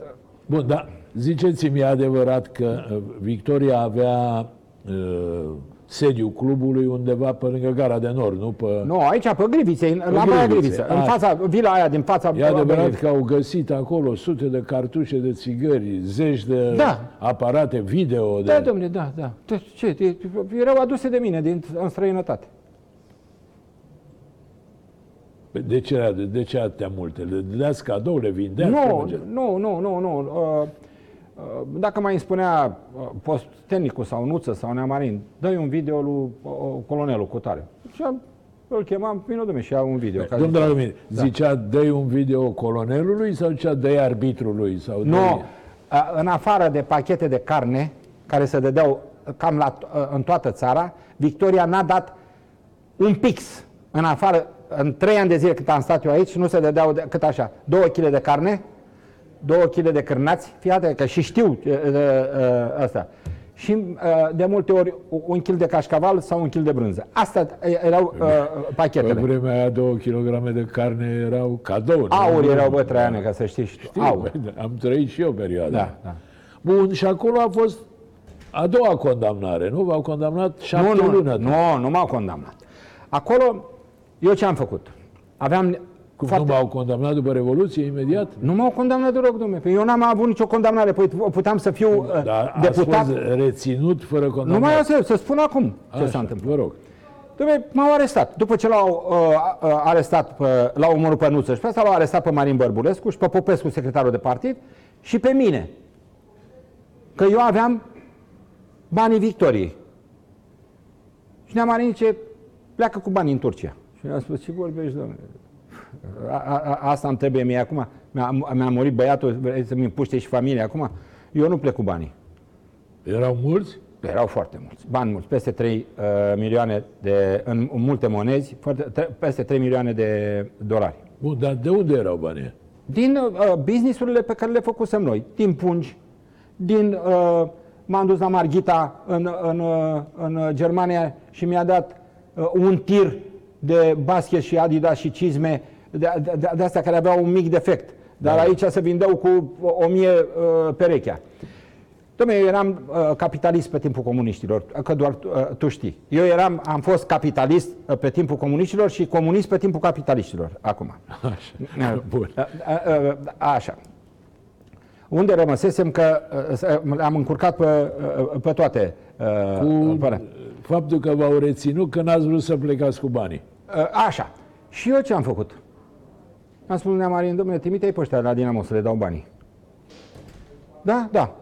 Bun, dar ziceți-mi, e adevărat că uh, Victoria avea uh, sediul clubului undeva pe lângă Gara de Nord, nu pe... nu, aici pe Grivițe, în- la Baia Grivițe, Griviță, în a. fața, vila aia din fața E adevărat Grivițe. că au găsit acolo sute de cartușe de țigări, zeci de Da. aparate video. De... Da, domnule, da, da. De Ce? De- Erau aduse de mine din, în străinătate. De ce, era- de ce atâtea multe? Le dădeați cadou, le vindeați? Nu, Cum merge? nu, nu, nu, nu. Uh, uh, Dacă mai îmi spunea uh, posttenicul sau Nuță sau Neamarin, dă un video lui uh, colonelul cu tare. Și am- îl chemam, vină dumne și ia un video. care Domnul zice- Dragomir, zicea dă un video colonelului sau zicea dă arbitrului? Sau Nu, dă-i- uh, în afară de pachete de carne, care se dădeau cam la, uh, în toată țara, Victoria n-a dat un pix. În afară, în trei ani de zile cât am stat eu aici, nu se dădeau de, cât așa, două kg de carne, două kg de cârnați, fii atent, că și știu uh, uh, uh, asta. Și uh, de multe ori un kg de cașcaval sau un kg de brânză. Asta erau uh, Pe pachetele. vremea aia două kilograme de carne erau cadou. Aur nu? erau, bă, Traiane, ca să știi și tu. Știu, Aur. bă, Am trăit și eu perioada. Da, da. Bun, și acolo a fost a doua condamnare, nu? V-au condamnat șapte nu, nu, luni. atunci. nu, nu m-au condamnat. Acolo, eu ce am făcut? Aveam Cum foarte... nu m-au condamnat după Revoluție imediat? Nu m-au condamnat deloc, domnule. Păi eu n-am avut nicio condamnare. Păi puteam să fiu uh, Dar deputat. ați fost reținut fără Nu condamnare. mai să, să spun acum ce Așa, s-a întâmplat. Vă rog. Dom'le, m-au arestat. După ce l-au uh, uh, arestat, pe, l-au omorât pe Nuță și pe asta l-au arestat pe Marin Bărbulescu și pe Popescu, secretarul de partid, și pe mine. Că eu aveam banii Victoriei. Și ne-am Marin zice, pleacă cu banii în Turcia. Și eu am spus, ce vorbești, domnule? A, a, a, asta îmi trebuie mie acum? Mi-a, mi-a murit băiatul, vrei să-mi împuște și familia acum? Eu nu plec cu banii. Erau mulți? Erau foarte mulți, bani mulți, peste 3 uh, milioane de, în, în multe monezi, foarte, tre, peste 3 milioane de dolari. Bun, dar de unde erau banii? Din uh, businessurile pe care le făcusem noi, din pungi, din, uh, m-am dus la Marghita în, în, uh, în Germania și mi-a dat uh, un tir de basket și Adidas și cizme de, de, de, de astea care aveau un mic defect. Dar Da. aici se vindeau cu o mie uh, perechea. Dom'le, eu eram uh, capitalist pe timpul comuniștilor, că doar uh, tu știi. Eu eram, am fost capitalist uh, pe timpul comuniștilor și comunist pe timpul capitaliștilor, acum. Așa. Bun. A- a- a- Așa. Unde rămăsesem că uh, am încurcat pe, uh, pe toate. uh, Cu până. faptul că v-au reținut că n-ați vrut să plecați cu banii. Uh, Așa. Și eu ce am făcut? Am spus lui Marin, domnule, trimite-i pe ăștia la Dinamo să le dau banii. Da, da.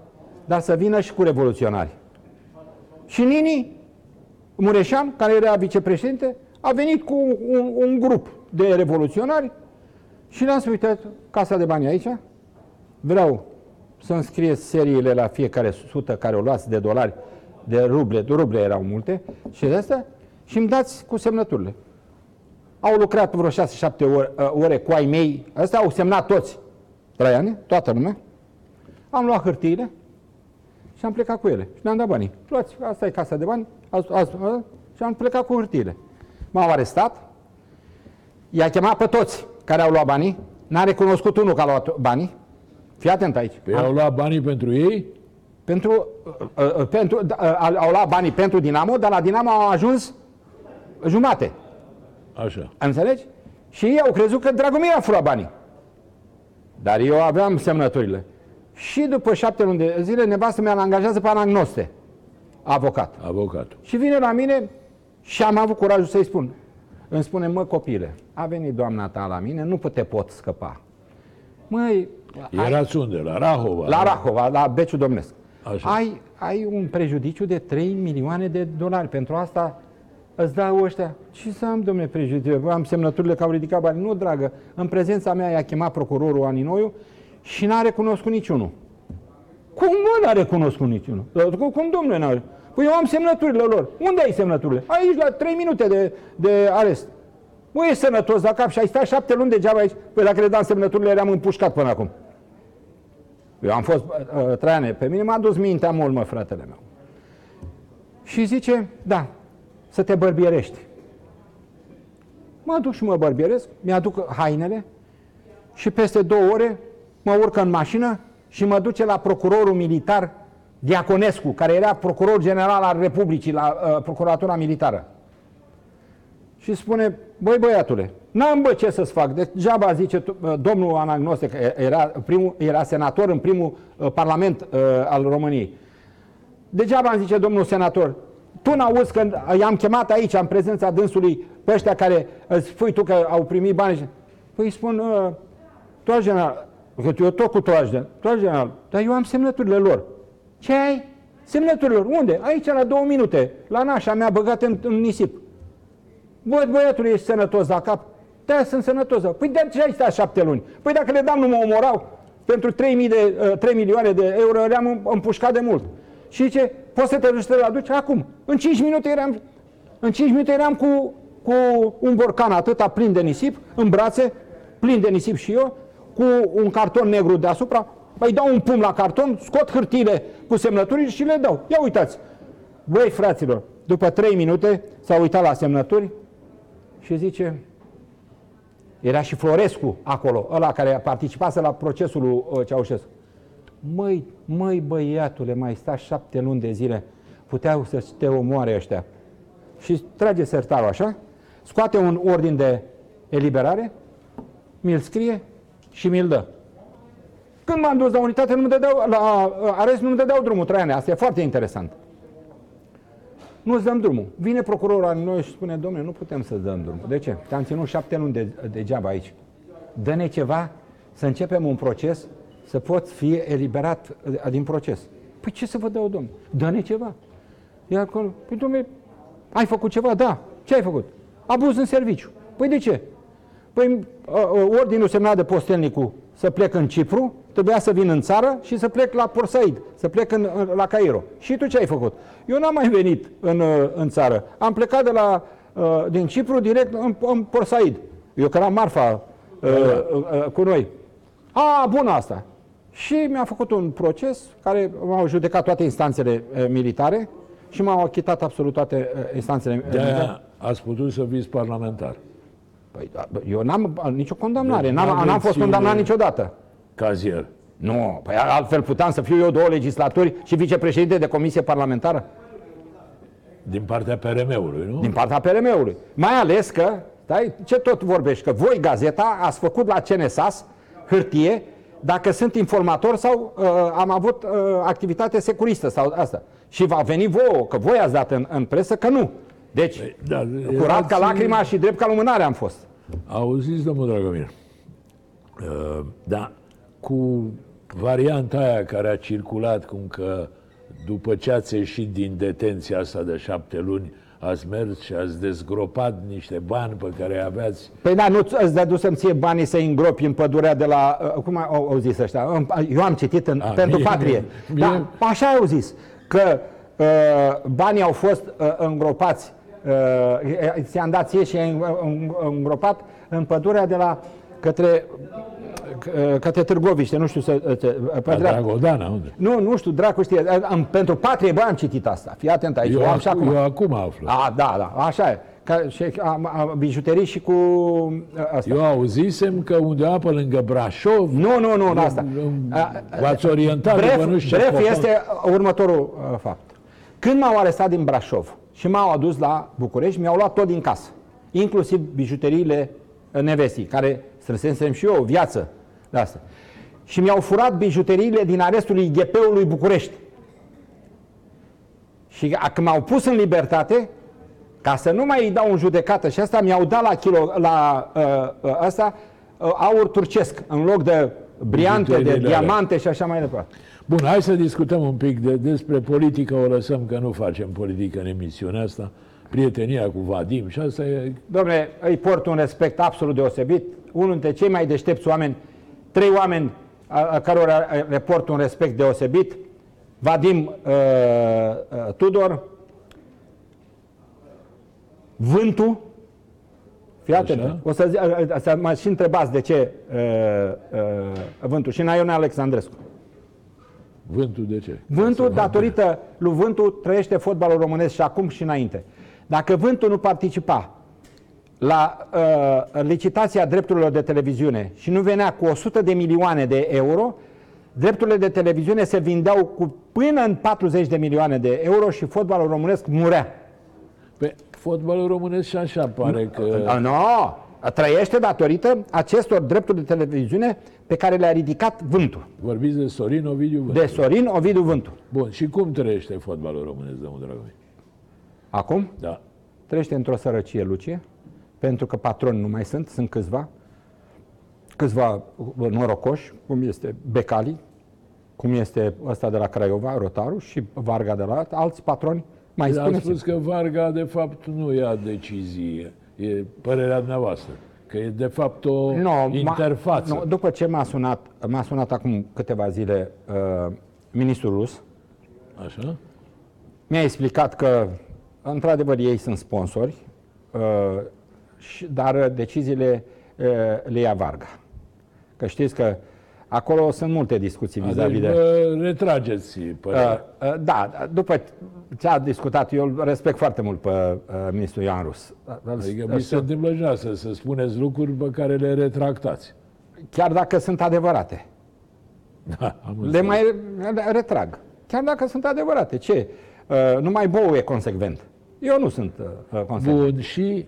Dar să vină și cu revoluționari. Și Nini Mureșan, care era vicepreședinte, a venit cu un, un grup de revoluționari și le-am spus, uite, casa de bani aici, vreau să înscrieți seriile la fiecare sută care o luați de dolari, de ruble, de ruble erau multe, și de asta, și îmi dați cu semnăturile. Au lucrat vreo 6-7 ore, ore cu ai mei, ăstea au semnat toți, Traiane, toată lumea. Am luat hârtiile și am plecat cu ele. Și ne-am dat banii. Luați, asta e casa de bani, azi, azi, a, și am plecat cu hârtiile. M-au arestat, i-a chemat pe toți care au luat banii, n-a recunoscut unul că a luat banii. Fii atent aici. Păi au luat banii pentru ei? Pentru, uh, uh, pentru, uh, au luat banii pentru Dinamo, dar la Dinamo au ajuns jumate. Așa. Înțelegi? Și ei au crezut că Dragomir a furat banii. Dar eu aveam semnăturile. Și după șapte luni de zile, nevastă mea l angajează pe anagnoste, avocat. Avocatul. Și vine la mine și am avut curajul să-i spun. Îmi spune, mă copile, a venit doamna ta la mine, nu te pot scăpa. Măi, ai- Erați unde? La Rahova? la Rahova, la Beciul Domnesc. Așa. ai, ai un prejudiciu de 3 milioane de dolari. Pentru asta îți dau ăștia. Ce să am, domnule prejudiciu? Am semnăturile că au ridicat bani. Nu, dragă. În prezența mea i-a chemat procurorul Aninoiu și n-a recunoscut niciunul. Cum nu n-a recunoscut niciunul? Cum, cum domnule n-a Păi eu am semnăturile lor. Unde ai semnăturile? Aici, la 3 minute de, de arest. Mă, e sănătos la cap și ai stat șapte luni degeaba aici. Păi dacă le dam semnăturile, eram împușcat până acum. Eu am fost uh, trei ani. Pe mine m-a dus mintea mult, mă, fratele meu. Și zice, da, să te bărbierești. Mă duc și mă bărbieresc, mi-aduc hainele și peste două ore mă urcă în mașină și mă duce la procurorul militar Diaconescu, care era procuror general al Republicii la uh, Procuratura Militară. Și spune, băi băiatule, n-am bă ce să-ți fac. Degeaba zice uh, domnul Anagnoste, că era, primul, era senator în primul uh, parlament uh, al României. Degeaba îmi zice domnul senator, tu n-auzi când i-am chemat aici, în prezența dânsului, pe ăștia care îți spui tu că au primit bani. Păi îi spun, uh, toaj general, că eu tot cu toaj general, toaj general, dar eu am semnăturile lor. Ce ai? Semnăturile lor. Unde? Aici, la două minute, la nașa mea băgată în, în nisip. Bă, băiatul, ești sănătos la cap? Da, sunt sănătos. Păi de ce ai stat șapte luni? Păi dacă le dam, nu mă omorau. Pentru 3, de, uh, 3 milioane de euro le-am împușcat de mult. Și zice, poți să te duci să le aduci? Acum. În 5 minute eram, în 5 minute eram cu, cu un borcan atâta plin de nisip, în brațe, plin de nisip și eu, cu un carton negru deasupra, Păi dau un pum la carton, scot hârtiile cu semnături și le dau. Ia uitați. Băi, fraților, după trei minute s-a uitat la semnături și zice, era și Florescu acolo, ăla care participase la procesul lui uh, Ceaușescu. Măi, măi băiatule, mai sta șapte luni de zile, puteau să te omoare ăștia. Și trage sertarul așa, scoate un ordin de eliberare, mi-l scrie și mi-l dă. Când m-am dus la unitate, nu mă dădeau, la uh, arest nu-mi dădeau drumul, trei ani. Asta e foarte interesant. Nu-ți dăm drumul. Vine procurorul al noi și spune, domnule, nu putem să dăm drumul. De ce? Te-am ținut șapte luni de, degeaba aici. Dă-ne ceva să începem un proces, să poți fi eliberat uh, din proces. Păi ce să vă dau, domnule? Dă-ne ceva. E acolo. Păi, domnule, ai făcut ceva? Da. Ce ai făcut? Abuz în serviciu. Păi de ce? Păi uh, ordinul semnat de postelnicul să plec în Cipru, trebuia să vin în țară și să plec la Port Said, să plec în, la Cairo. Și tu ce ai făcut? Eu n-am mai venit în, în țară. Am plecat de la, uh, din Cipru direct în, în Port Said. Eu că eram marfa uh, uh, cu noi. A, bună asta. Și mi-a făcut un proces care m-au judecat toate instanțele uh, militare și m-au achitat absolut toate uh, instanțele de militare. ați putut să fiți parlamentar. Păi, da, eu n-am nicio condamnare, n-am, n-am fost condamnat niciodată. Cazier. Nu, păi altfel puteam să fiu eu două legislaturi și vicepreședinte de comisie parlamentară? Din partea PRM-ului, nu? Din partea PRM-ului. Mai ales că, stai, ce tot vorbești, că voi, gazeta, ați făcut la CNSAS hârtie dacă sunt informator sau uh, am avut uh, activitate securistă sau asta. Și va veni vouă, că voi ați dat în, în presă că nu. Deci, păi, da, curat ca lacrima și drept ca lumânare am fost. Auziți, domnul Dragomir, uh, da, cu varianta aia care a circulat, cum că după ce ați ieșit din detenția asta de șapte luni, ați mers și ați dezgropat niște bani pe care aveați... Păi da, nu îți dădu să-mi ție banii să îngropi în pădurea de la... Uh, cum au, au zis ăștia? Eu am citit în, a, pentru mie, patrie. Mie, da, așa au zis, că uh, banii au fost uh, îngropați uh, ți-am dat ție și ai îngropat în pădurea de la către către Târgoviște, nu știu să... Pe Dragodana, unde? Nu, nu știu, dracu știe. Am, pentru patrie, bă, am citit asta. Fii atent aici. Eu, am și acum. eu acum aflu. A, da, da, așa e. Ca, și am, am, bijuterii și cu asta. Eu auzisem că undeva pe lângă Brașov... Nu, nu, nu, asta. V-ați orientat bref, după nu știu Bref, este următorul uh, fapt. Când m-au arestat din Brașov și m-au adus la București, mi-au luat tot din casă. Inclusiv bijuteriile nevestii, care strânsesem și eu o viață de asta. Și mi-au furat bijuteriile din arestul IGP-ului București. Și când m-au pus în libertate, ca să nu mai îi dau în judecată și asta mi-au dat la, kilo, la uh, uh, asta uh, aur turcesc în loc de briante, de diamante și așa mai departe. Bun, hai să discutăm un pic de, despre politică, o lăsăm că nu facem politică în emisiunea asta. Prietenia cu Vadim și asta e... Domnule, îi port un respect absolut deosebit. Unul dintre cei mai deștepți oameni, trei oameni a, a cărora le port un respect deosebit. Vadim uh, uh, Tudor, Vântul, Fii atent. Așa. O să, zi, să mă și întrebați de ce uh, uh, Vântul și Naione Alexandrescu. Vântul de ce? Vântul, datorită lui Vântul, trăiește fotbalul românesc și acum și înainte. Dacă Vântul nu participa la uh, licitația drepturilor de televiziune și nu venea cu 100 de milioane de euro, drepturile de televiziune se vindeau cu până în 40 de milioane de euro și fotbalul românesc murea. Pe fotbalul românesc și așa pare că... Uh, Nu, trăiește datorită acestor drepturi de televiziune pe care le-a ridicat Vântul. Vorbiți de Sorin Ovidiu Vântul. De Sorin Ovidiu Vântul. Bun, și cum trăiește fotbalul românesc, domnul Dragomir? Acum Da. trăiește într-o sărăcie, Lucie, pentru că patroni nu mai sunt, sunt câțiva, câțiva norocoși, cum este Becali, cum este ăsta de la Craiova, Rotaru și Varga de la alți patroni. Mai Dar a spuneți spus că Varga, de fapt, nu ia decizie. E părerea dumneavoastră. Că e, de fapt, o Nu, interfață. Ma, nu, după ce m-a sunat, m-a sunat acum câteva zile uh, ministrul rus, Așa? mi-a explicat că, într-adevăr, ei sunt sponsori, uh, și, dar uh, deciziile uh, le ia Varga. Că știți că acolo sunt multe discuții A, vis-a-vis deci de... vă retrageți Uh, părerea. uh, da, după ce a discutat, eu îl respect foarte mult pe uh, ministrul Ioan Rus. Adică mi se întâmplă și asta, să spuneți lucruri pe care le retractați. Chiar dacă sunt adevărate. Da, am Le înțeles. mai retrag. Chiar dacă sunt adevărate. Ce? Uh, numai Bou e consecvent. Eu nu sunt uh, consecvent. Bun, și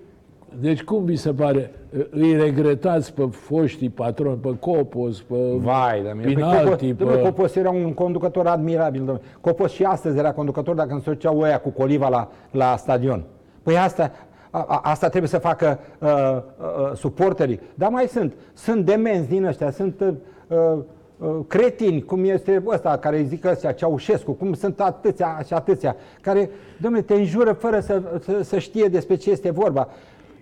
deci cum vi se pare? Îi regretați pe foștii patroni, pe Copos, pe Vai de mine. Pinalti, Păi Copos, pe... pe... Copos era un conducător admirabil. Domnule. Copos și astăzi era conducător dacă îmi duceau oia cu coliva la, la stadion. Păi asta, a, a, asta trebuie să facă uh, uh, suporterii. Dar mai sunt. Sunt demenți din ăștia, sunt uh, uh, cretini, cum este ăsta care îi zic ăstea, Ceaușescu, cum sunt atâția și atâția, care, domnule, te înjură fără să, să, să știe despre ce este vorba.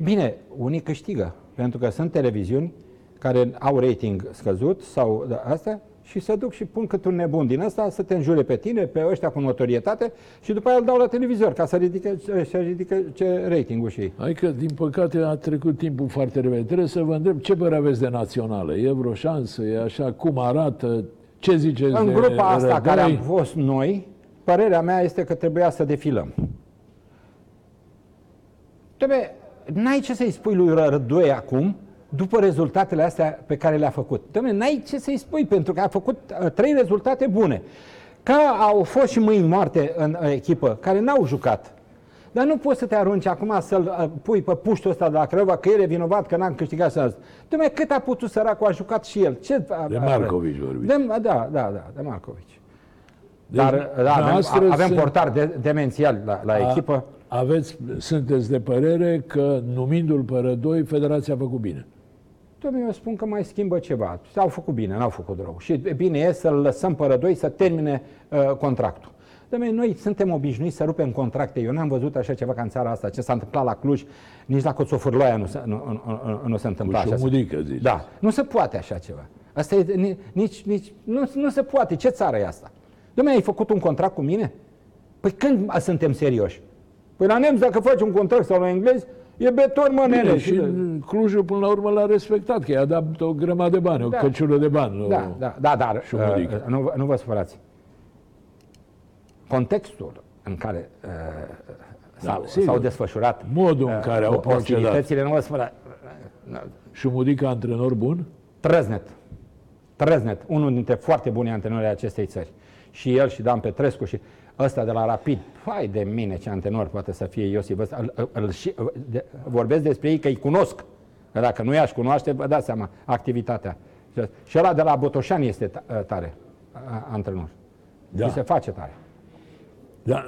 Bine, unii câștigă, pentru că sunt televiziuni care au rating scăzut sau da, asta și se duc și pun cât un nebun din ăsta să te înjure pe tine, pe ăștia cu notorietate și după aia îl dau la televizor ca să ridice, să ridice ce ratingul și ei. Hai că, din păcate, a trecut timpul foarte repede. Trebuie să vă întreb ce părere aveți de națională. E vreo șansă? E așa? Cum arată? Ce ziceți În de grupa asta Rădăi? care am fost noi, părerea mea este că trebuia să defilăm. Trebuie, n-ai ce să-i spui lui Rădoi acum, după rezultatele astea pe care le-a făcut. Dom'le, n-ai ce să-i spui, pentru că a făcut uh, trei rezultate bune. Că au fost și mâini moarte în uh, echipă, care n-au jucat. Dar nu poți să te arunci acum să-l uh, pui pe puștul ăsta de la Craiova, că el e vinovat, că n-am câștigat să Dom'le, cât a putut săracul, a jucat și el. Ce, De Marcovici vorbiți. De, da, da, da, de Marcovici. Deci, Dar da, avem, noastră avem sunt- portar de, demențial la, la a- echipă. Aveți, sunteți de părere că numindu-l pe Rădoi, Federația a făcut bine. Domnule, eu spun că mai schimbă ceva. S-au făcut bine, n-au făcut rău. Și bine e să-l lăsăm pe Rădoi să termine uh, contractul. Dom'le, noi suntem obișnuiți să rupem contracte. Eu n-am văzut așa ceva ca în țara asta. Ce s-a întâmplat la Cluj, nici la Coțofârloaia nu se, nu, nu, nu, nu se întâmplă Cu așa. șumudică, ziceți. Da, nu se poate așa ceva. Asta e, ni- nici, nici, nu, nu se poate. Ce țară e asta? Dom'le, ai făcut un contract cu mine? Păi când suntem serioși? Păi la nemți, dacă faci un contract sau la englezi, e beton, mă, nene. Bine, și Clujul, până la urmă, l-a respectat, că i-a dat o grămadă de bani, Da. o căciulă de bani. nu- Da, da, da, dar Șumudică. uh, nu, vă- nu vă supărați. Contextul în care uh, s-au, Da, sigur. s-au desfășurat Modul în uh, care au procedat. ostilitățile, nu vă supărați. Șumudică, antrenor bun? Trăznet. Trăznet, unul dintre foarte buni antrenori ai acestei țări. Și el și Dan Petrescu și ăsta de la Rapid. Hai de mine ce antrenor poate să fie Iosif ăsta. Îl, îl, îl, și, de, vorbesc despre ei că îi cunosc. Că dacă nu i-aș cunoaște, vă dați seama, activitatea. Și ăla de la Botoșani este ta- tare, a- antrenor. Da. Și se face tare. Da,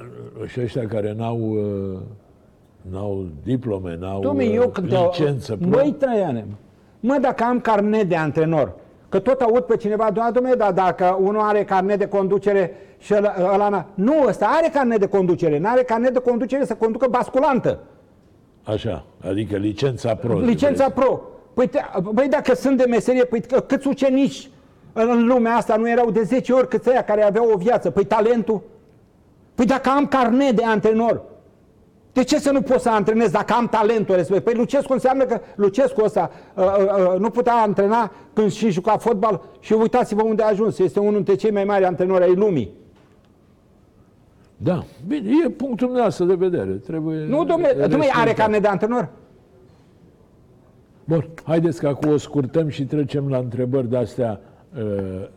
și ăștia care n-au, uh, n-au diplome, n-au Dom'le, uh, eu când licență. pro- Băi, Traiane, mă, dacă am carnet de antrenor, Că tot aud pe cineva, doamne, domnule, dar dacă unul are carnet de conducere și ăla, ăla n-a- Nu, ăsta are carnet de conducere, nu are carnet de conducere să conducă basculantă. Așa, adică licența pro. Licența pro. Păi, te, băi, dacă sunt de meserie, păi că- câți ucenici în în lumea asta nu erau de 10 ori câți ăia care aveau o viață? Păi talentul? Păi dacă am carnet de antrenor, de ce să nu pot să antrenez dacă am talentul respectiv? Păi Lucescu înseamnă că Lucescu ăsta uh, uh, uh, nu putea antrena când și juca fotbal și uitați-vă unde a ajuns. Este unul dintre cei mai mari antrenori ai lumii. Da, bine, e punctul nostru de vedere. Trebuie Nu, domnule, domnule are respectat. carnet de antrenor? Bun, haideți că acum o scurtăm și trecem la întrebări de-astea. Uh,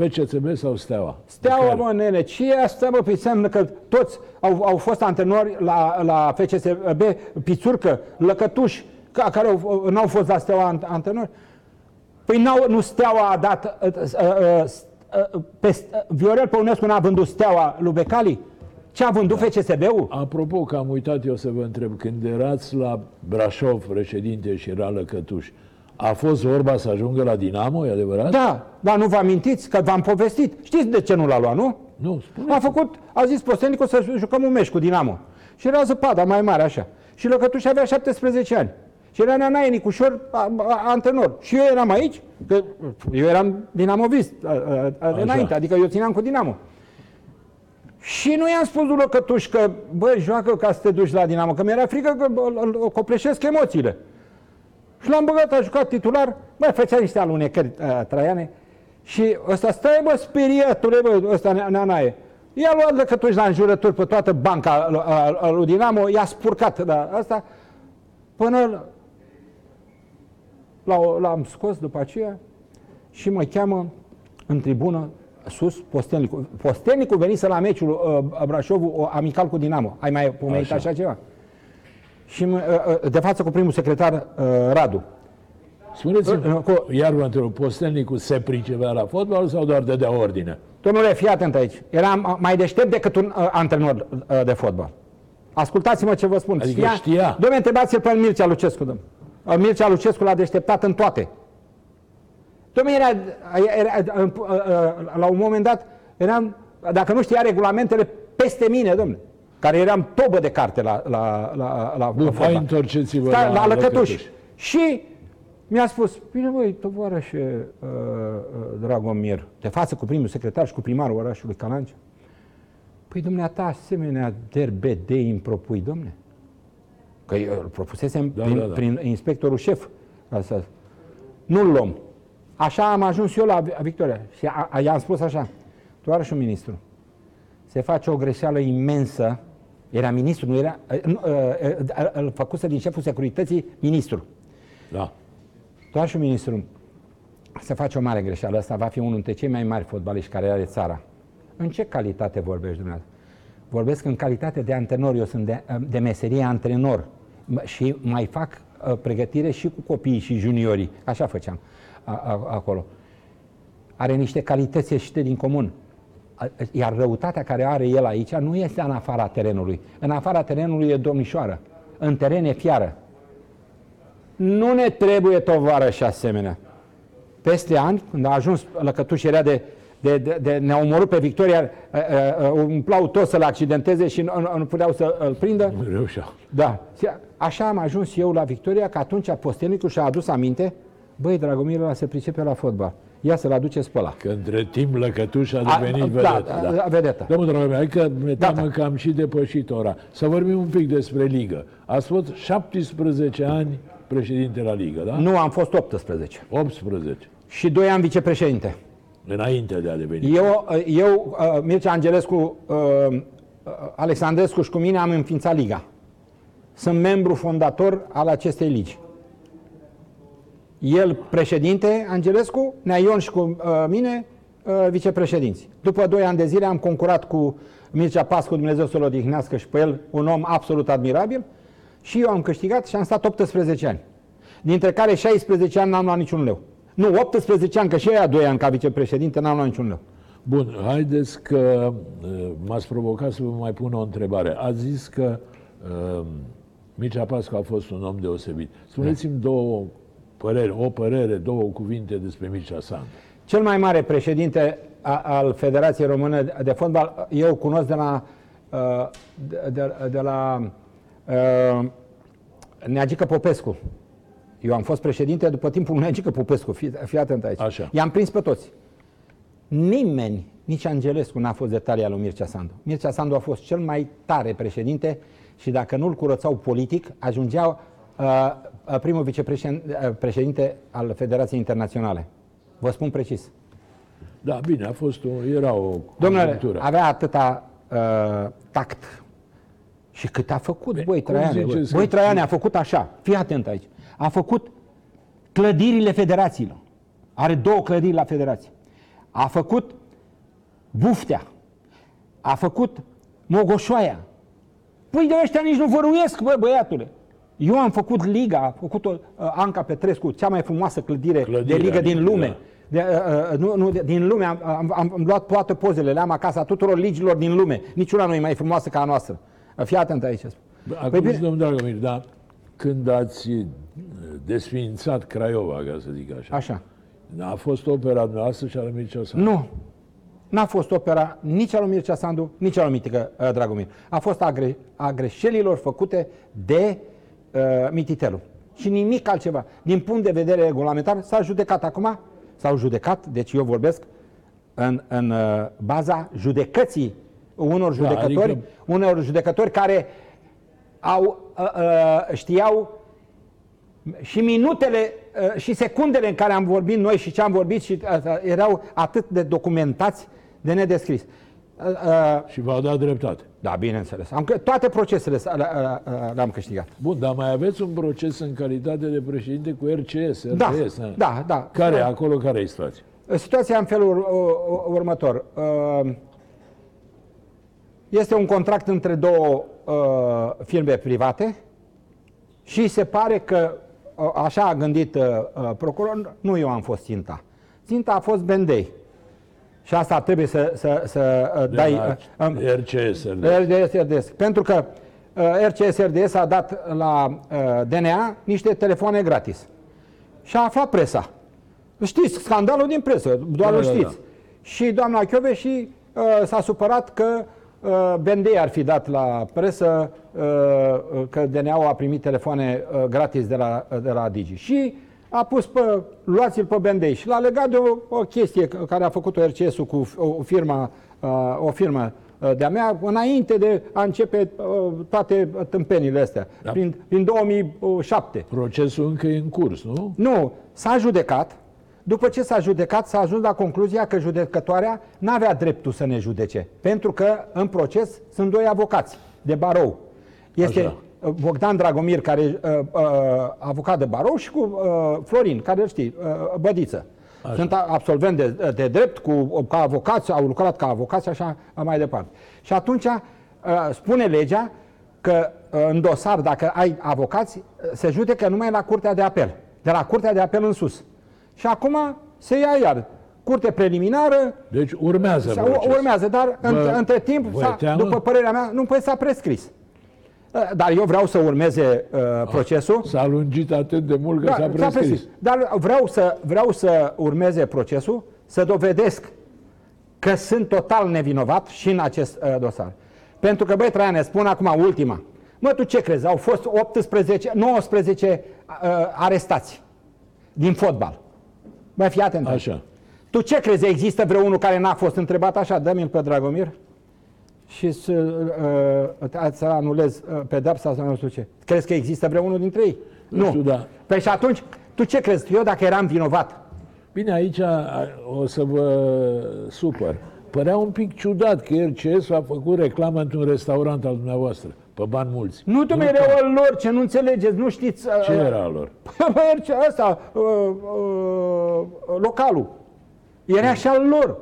FCSB sau Steaua? Steaua, Care? mă, nene, ce e asta, mă? Păi înseamnă că toți au, au fost antrenori la, la FCSB, Pițurcă, Lăcătuș, ca, care au, n-au fost la Steaua ant- antrenori. Păi n-au, nu Steaua a dat, uh, uh, uh, uh, pe, uh, Viorel Păunescu n-a vândut Steaua lui Becali? Ce a vândut FCSB-ul? Apropo că am uitat eu să vă întreb, când erați la Brașov, președinte și era Lăcătuș, a fost vorba să ajungă la Dinamo, e adevărat? Da, dar nu vă amintiți că v-am povestit. Știți de ce nu l-a luat, nu? Nu, spune. A făcut, a zis Postenicu să jucăm un meci cu Dinamo. Și era zăpada mai mare așa. Și Lăcătuș avea 17 ani. Și era Neanaie Nicușor, a, a, antrenor. Și eu eram aici, că eu eram dinamovist a, a, a, înainte, adică eu țineam cu Dinamo. Și nu i-am spus lui Lăcătuș că, bă, joacă ca să te duci la Dinamo, că mi-era frică că bă, îl- îl copleșesc emoțiile. Și l-am băgat, a jucat titular, bă, făcea niște alunecări uh, traiane. Și ăsta, stai bă, speriatule, bă, ăsta ne- Neanaie. I-a luat lăcătuși la înjurături pe toată banca lui- a- a lui Dinamo, i-a spurcat da, asta, până l- l-am scos după aceea și mă cheamă în tribună sus Postelnicu. Postelnicu venise la meciul uh, Brașovul uh, amical cu Dinamo. Ai mai pomenit Așa. așa, ceva? Și uh, uh, de față cu primul secretar uh, Radu. Spuneți-mi, Uh, cu- iar vă întreb, Postelnicu se pricepea la fotbal sau doar dădea ordine? Domnule, fii atent aici. Eram mai deștept decât un uh, antrenor uh, de fotbal. Ascultați-mă ce vă spun. Adică știa. Domnule, întrebați-l pe Mircea Lucescu, domnule. Uh, Mircea Lucescu l-a deșteptat în toate. Domnule, era, era, uh, uh, uh, la un moment dat, eram, dacă nu știa regulamentele, peste mine, domnule. Care eram tobă de carte la, la, la, la Bun, fotbal. hai întorceți-vă Sta- la, la Lăcătuș. Lăcătuș. Și mi-a spus, bine băi, tovarășe uh, uh, Dragomir, de față cu primul secretar și cu primarul orașului Calancea. Păi dumneata asemenea derbedei îmi propui, domne. Că eu îl propusesem Da, prin, da, da. prin inspectorul șef. Asta. Nu-l luăm. Așa am ajuns eu la Victoria. Și a, a, i-am spus așa, tovarășul ministru, se face o greșeală imensă. Era ministru, nu era... uh, nu, uh, uh, Îl făcuse din șeful securității ministru. Da. Doar și ministrul se face o mare greșeală. Asta va fi unul dintre cei mai mari fotbaliști care are țara. În ce calitate vorbești dumneavoastră? Vorbesc în calitate de antrenor. Eu sunt de, de meserie antrenor M- și mai fac uh, pregătire și cu copiii și juniorii. Așa făceam a, a, acolo. Are niște calități ieșite din comun. A- Iar răutatea care are el aici nu este în afara terenului. În afara terenului e domnișoară. În teren e fiară. Nu ne trebuie tovară și asemenea. Peste ani, când a ajuns Lăcătuș era de, de, de, de ne-a omorât pe Victoria, uh, uh, uh, umplau toți să-l accidenteze și nu, nu, nu puteau să îl prindă. Nu reușeau. Da. Și Așa am ajuns eu la Victoria, că atunci Postelnicu și-a adus aminte, băi, Dragomir ăla se pricepe la fotbal. Ia să-l aduceți pe ăla. Că între timp Lăcătuș a A- devenit da, vedetă. da, vedetă. Domnul Dragomir, hai că mi-e Da, teamă da. că am și depășit ora. Să vorbim un pic despre Ligă. Ați fost 17 ani președinte la Ligă, da? Nu, am fost 18. 18. Și 2 ani vicepreședinte. Înainte de a deveni. Eu, eu uh, Mircea Angelescu, uh, uh, Alexandrescu și cu mine am înființat Liga. Sunt membru fondator al acestei ligi. El președinte, Angelescu, Nea Ion și cu uh, mine uh, vicepreședinți. După doi ani de zile am concurat cu Mircea Pascu, Dumnezeu să-l odihnească și pe el, un om absolut admirabil, și eu am câștigat și am stat 18 ani. Dintre care 16 ani n-am luat niciun leu. Nu, 18 ani, că și ea 2 ani ca vicepreședinte n-am luat niciun leu. Bun, haideți că uh, m-ați provocat să vă mai pun o întrebare. Ați zis că uh, Mircea Pascu a fost un om deosebit. Spuneți-mi două părere, o părere, două cuvinte despre Mircea Sandu. Cel mai mare președinte a, al Federației Române de Fotbal, eu cunosc de la, uh, de, de, de la uh, Neagică Popescu. Eu am fost președinte după timpul lui Neagică Popescu, fii, fii atent aici. Așa. I-am prins pe toți. Nimeni, nici Angelescu n-a fost de talia lui Mircea Sandu. Mircea Sandu a fost cel mai tare președinte și dacă nu-l curățau politic, ajungea uh, primul vicepreședinte al Federației Internaționale. Vă spun precis. Da, bine, a fost o, era o Domnule, conjunctură. avea atâta uh, tact. Și cât a făcut, Bine, băi, cum Traiane. ziceți Băi, că- băi, Traiane a făcut așa. Fii atent aici. A făcut clădirile federațiilor. Are două clădiri la federație. A făcut Buftea. A făcut Mogoșoaia. Păi de ăștia nici nu văruiesc, bă, băiatule. Eu am făcut Liga, a făcut-o uh, Anca Petrescu, cea mai frumoasă clădire Clădirea, de Ligă din da. lume. De, uh, uh, nu, nu, de, din lume, am, am, am, am luat toate pozele, le am acasă, a tuturor ligilor din lume. Niciuna nu e mai frumoasă ca a noastră. Uh, Fii atent aici. Acum, Păi păi bine. domnul Dragomir, dar când ați uh, desființat Craiova, ca să zic așa, Așa. a fost opera noastră și a lui Mircea Sandu? Nu. N-a fost opera nici a lui Mircea Sandu, nici a lui Mitică uh, Dragomir. A fost a, gre- a greșelilor făcute de uh, Mititelu. Și nimic altceva. Din punct de vedere regulamentar, s-a judecat acum, s-au judecat, deci eu vorbesc în, în uh, baza judecății unor judecători, adică- unor judecători care au, uh, uh, știau și minutele uh, și secundele în care am vorbit noi și ce am vorbit și uh, erau atât de documentați de nedescris. Uh, uh, Și v-au dat dreptate. Da, bineînțeles. Am, că- toate procesele s- le- le- le-am câștigat. Bun, dar mai aveți un proces în calitate de președinte cu RCS, Da, RTS, da, da. Care, Da. acolo, care e situația? Situația în felul ur- ur- următor. Uh, Este un contract între două uh, firme private și se pare că, uh, așa a gândit uh, uh, procurorul, nu eu am fost ținta. Ținta a fost Bendei. Și asta trebuie să, să, să uh, De dai... la uh, um, RCS, RDS, RDS. Pentru că uh, RCS RDS a dat la uh, DNA niște telefoane gratis. Și a aflat presa. Știți, scandalul din presă, doar Da, îl da, știți. da. Și doamna Chiove și uh, s-a supărat că uh, Bendei ar fi dat la presă uh, că DNA-ul a primit telefoane uh, gratis de la, de la Digi. Și a pus pe, luați-l pe Bendei și l-a legat de o, o chestie care a făcut-o RCS-ul cu o, o firmă, uh, o firmă uh, de-a mea, înainte de a începe uh, toate tâmpenile astea, Da. prin, prin 2007. Procesul încă e în curs, nu? Nu, s-a judecat. După ce s-a judecat, s-a ajuns la concluzia că judecătoarea n-avea dreptul să ne judece. Pentru că în proces sunt doi avocați de barou. Este Așa. Uh, Bogdan Dragomir, care uh, uh, avocat de barou, și cu uh, Florin, care îl știi, uh, Bădiță. Așa. Sunt a- absolvent de, de drept, cu, ca avocați, au lucrat ca avocați și așa mai departe. Și atunci uh, spune legea că uh, în dosar, dacă ai avocați, uh, se judecă numai la Curtea de Apel. De la Curtea de Apel în sus. Și acum se ia iar. Curte preliminară, Deci urmează sau procesul. urmează, dar Vă- între, între timp, vă s-a, e teamă? după părerea mea, nu păi s-a prescris. Uh, Dar eu vreau să urmeze uh, procesul. S-a lungit atât de mult că Da, s-a prescris. Dar vreau să, vreau să urmeze procesul, să dovedesc că sunt total nevinovat și în acest uh, dosar. Pentru că, băi, Traiane, spun acum ultima. Mă, tu ce crezi? Au fost 18, 19 uh, arestați din fotbal. Băi, fii atent. Așa. Tu ce crezi? Există vreunul care n-a fost întrebat așa? Dă-mi-l pe Dragomir și să, uh, să anulez uh, pedepsa sau nu știu ce. Crezi că există vreunul dintre ei? Nu știu, da. Păi și atunci, tu ce crezi? Eu dacă eram vinovat, Bine, aici a- o să vă supăr. Părea un pic ciudat că RCS a făcut reclamă într-un restaurant al dumneavoastră, pe bani mulți. nu tu mereu al lor, ce nu înțelegeți, nu știți. uh, Ce era al lor? Păi ce ăsta, uh, uh, localul. Era și al lor.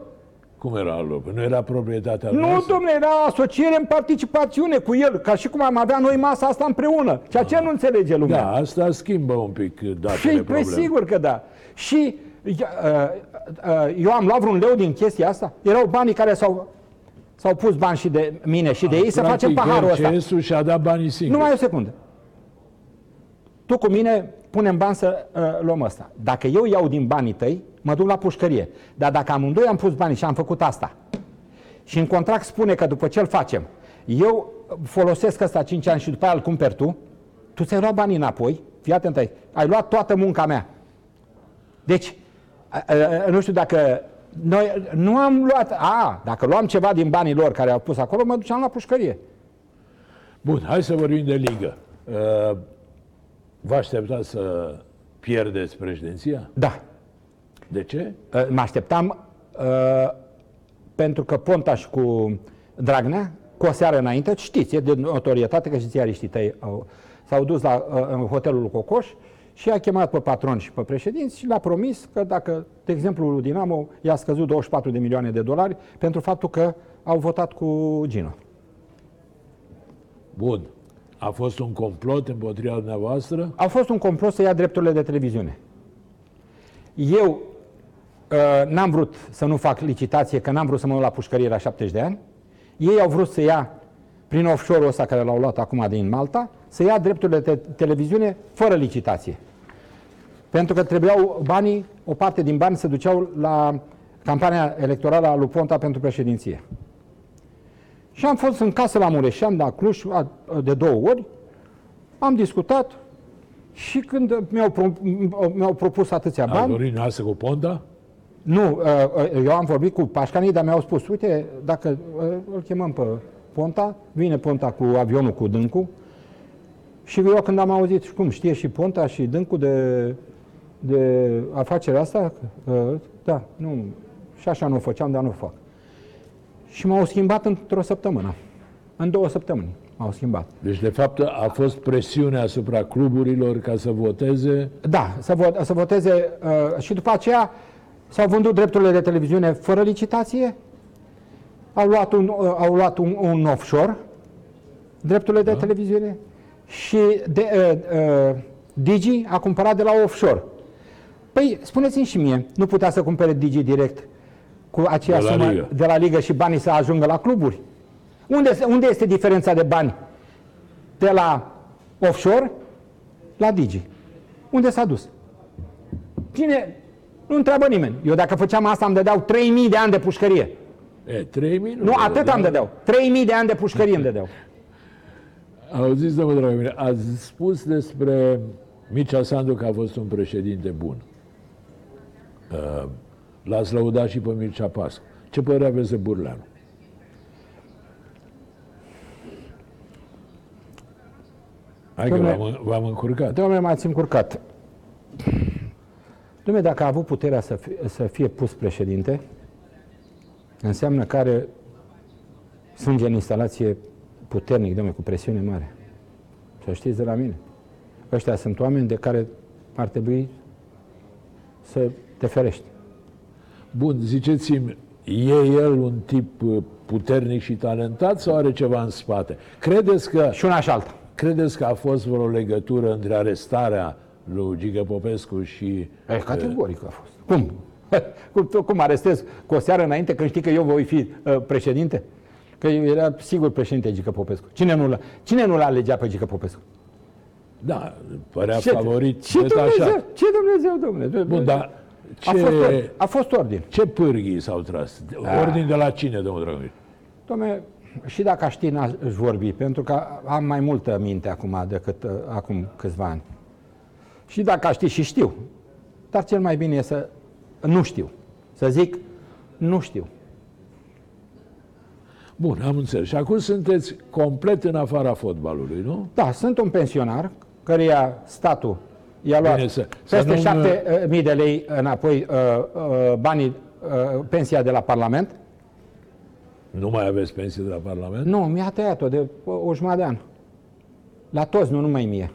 Cum era al lor? Păi Nu era proprietatea Nu, noastră? domnule, era asociere în participațiune cu el, ca și cum am avea noi masa asta împreună. Ceea ce nu înțelege lumea. Da, asta schimbă un pic datele Și, păi problemei. sigur că da. Și uh, uh, eu am luat vreun leu din chestia asta. Erau banii care s-au, s-au pus bani și de mine și de ei să facem Practic, paharul ăsta. RCS-ul și-a dat banii singuri. Numai o secundă. Tu cu mine punem bani să uh, luăm ăsta. Dacă eu iau din banii tăi, mă duc la pușcărie. Dar dacă amândoi am pus banii și am făcut asta, și în contract spune că după ce îl facem, eu folosesc ăsta 5 ani și după aia îl cumperi tu, tu ți-ai luat banii înapoi, fii atent aici, ai luat toată munca mea. Deci, a, a, nu știu dacă noi nu am luat, a, dacă luam ceva din banii lor care au pus acolo, mă duceam la pușcărie. Bun, hai să vorbim de ligă. Uh, Vă așteptați să pierdeți președinția? Da, De ce? Uh, mă așteptam uh, pentru că Pontaș cu Dragnea, cu o seară înainte, știți, e de notorietate că și ziariștii tăi au, s-au dus la uh, în hotelul Cocoș și a chemat pe patron și pe președinți și le-a promis că dacă, de exemplu, lui Dinamo i-a scăzut 24 de milioane de dolari pentru faptul că au votat cu Gino. Bun. A fost un complot împotriva dumneavoastră? A fost un complot să ia drepturile de televiziune. Eu uh, n-am vrut să nu fac licitație, că n-am vrut să mă duc la pușcărie la 70 de ani. Ei au vrut să ia, prin offshore-ul ăsta care l-au luat acum din Malta, să ia drepturile de televiziune fără licitație. Pentru că trebuiau banii, o parte din bani se duceau la campania electorală a lui Ponta pentru președinție. Și am fost în casă la Mureșan, la Cluj, a- de două ori, am discutat și când mi-au, pro- mi-au propus atâția Ați bani, vorbit noastră cu Ponta? Nu, uh, uh, eu am vorbit cu Pașcanii, dar mi-au spus, uite, dacă uh, îl chemăm pe Ponta, vine Ponta cu avionul cu Dâncu și eu când am auzit, și cum știe și Ponta și Dâncu de, de afacerea asta, uh, da, nu, și așa nu o făceam, dar nu o fac. Și m-au schimbat într-o săptămână, în două săptămâni m-au schimbat. Deci, de fapt, a fost presiune asupra cluburilor ca să voteze. Da, să, vo- să voteze uh, și după aceea s-au vândut drepturile de televiziune fără licitație, au luat un, uh, au luat un, un offshore, drepturile de televiziune, și de, uh, uh, Digi a cumpărat de la offshore. Păi, spuneți-mi și mie, nu putea să cumpere Digi direct cu aceea De la sumă Ligă. de la Ligă și banii să ajungă la cluburi? Unde, unde este diferența de bani? De la offshore la Digi. Unde s-a dus? Cine? Nu întreabă nimeni. Eu dacă făceam asta îmi dădeau 3000 de ani de pușcărie. E, trei minute. Nu, atât îmi dădeau. 3000 de ani de pușcărie îmi dădeau. Auziți, domnul Dragomir, ați spus despre Mircea Sandu că a fost un președinte bun. Uh, L-ați lăudat și pe Mircea Pascu. Ce părere aveți de Burleanu? Hai că Dom'le- v-am, v-am încurcat. Domnule, m-ați încurcat. Domnule, dacă a avut puterea să fie, să fie pus președinte, înseamnă că are sânge în instalație puternic, domnule, cu presiune mare. Să știți de la mine. Ăștia sunt oameni de care ar trebui să te ferești. Bun, ziceți-mi, e el un tip uh, puternic și talentat sau are ceva în spate? Credeți că, Și una și alta. credeți că a fost vreo legătură între arestarea lui Gică Popescu și... E, categoric a fost. Cum? [laughs] cum, tu, cum arestez cu o seară înainte când știi că eu voi fi uh, președinte? Că era sigur președinte Gică Popescu. Cine nu l cine nu l alegea pe Gică Popescu? Da, părea Ce, favorit ce Dumnezeu? detașat. Ce Dumnezeu, domnule? Bun, dar a, fost, or- ce, a fost ordin. ce pârghii s-au tras? Ordin de la cine, domnul Dragomir? Dom'le, și dacă aș ști, n-aș vorbi, pentru că am mai multă minte acum decât uh, acum câțiva ani. Și dacă aș ști, și știu. Dar cel mai bine e să nu știu. Să zic, nu știu. Bun, am înțeles. Și acum sunteți complet în afara fotbalului, nu? Da, sunt un pensionar căreia statul i-a luat Bine, să- să peste nu- 7000 de lei înapoi uh, uh, banii, uh, pensia de la Parlament. Nu mai aveți pensie de la Parlament? Nu, mi-a tăiat-o de o, o jumătate de an. La toți, nu numai mie.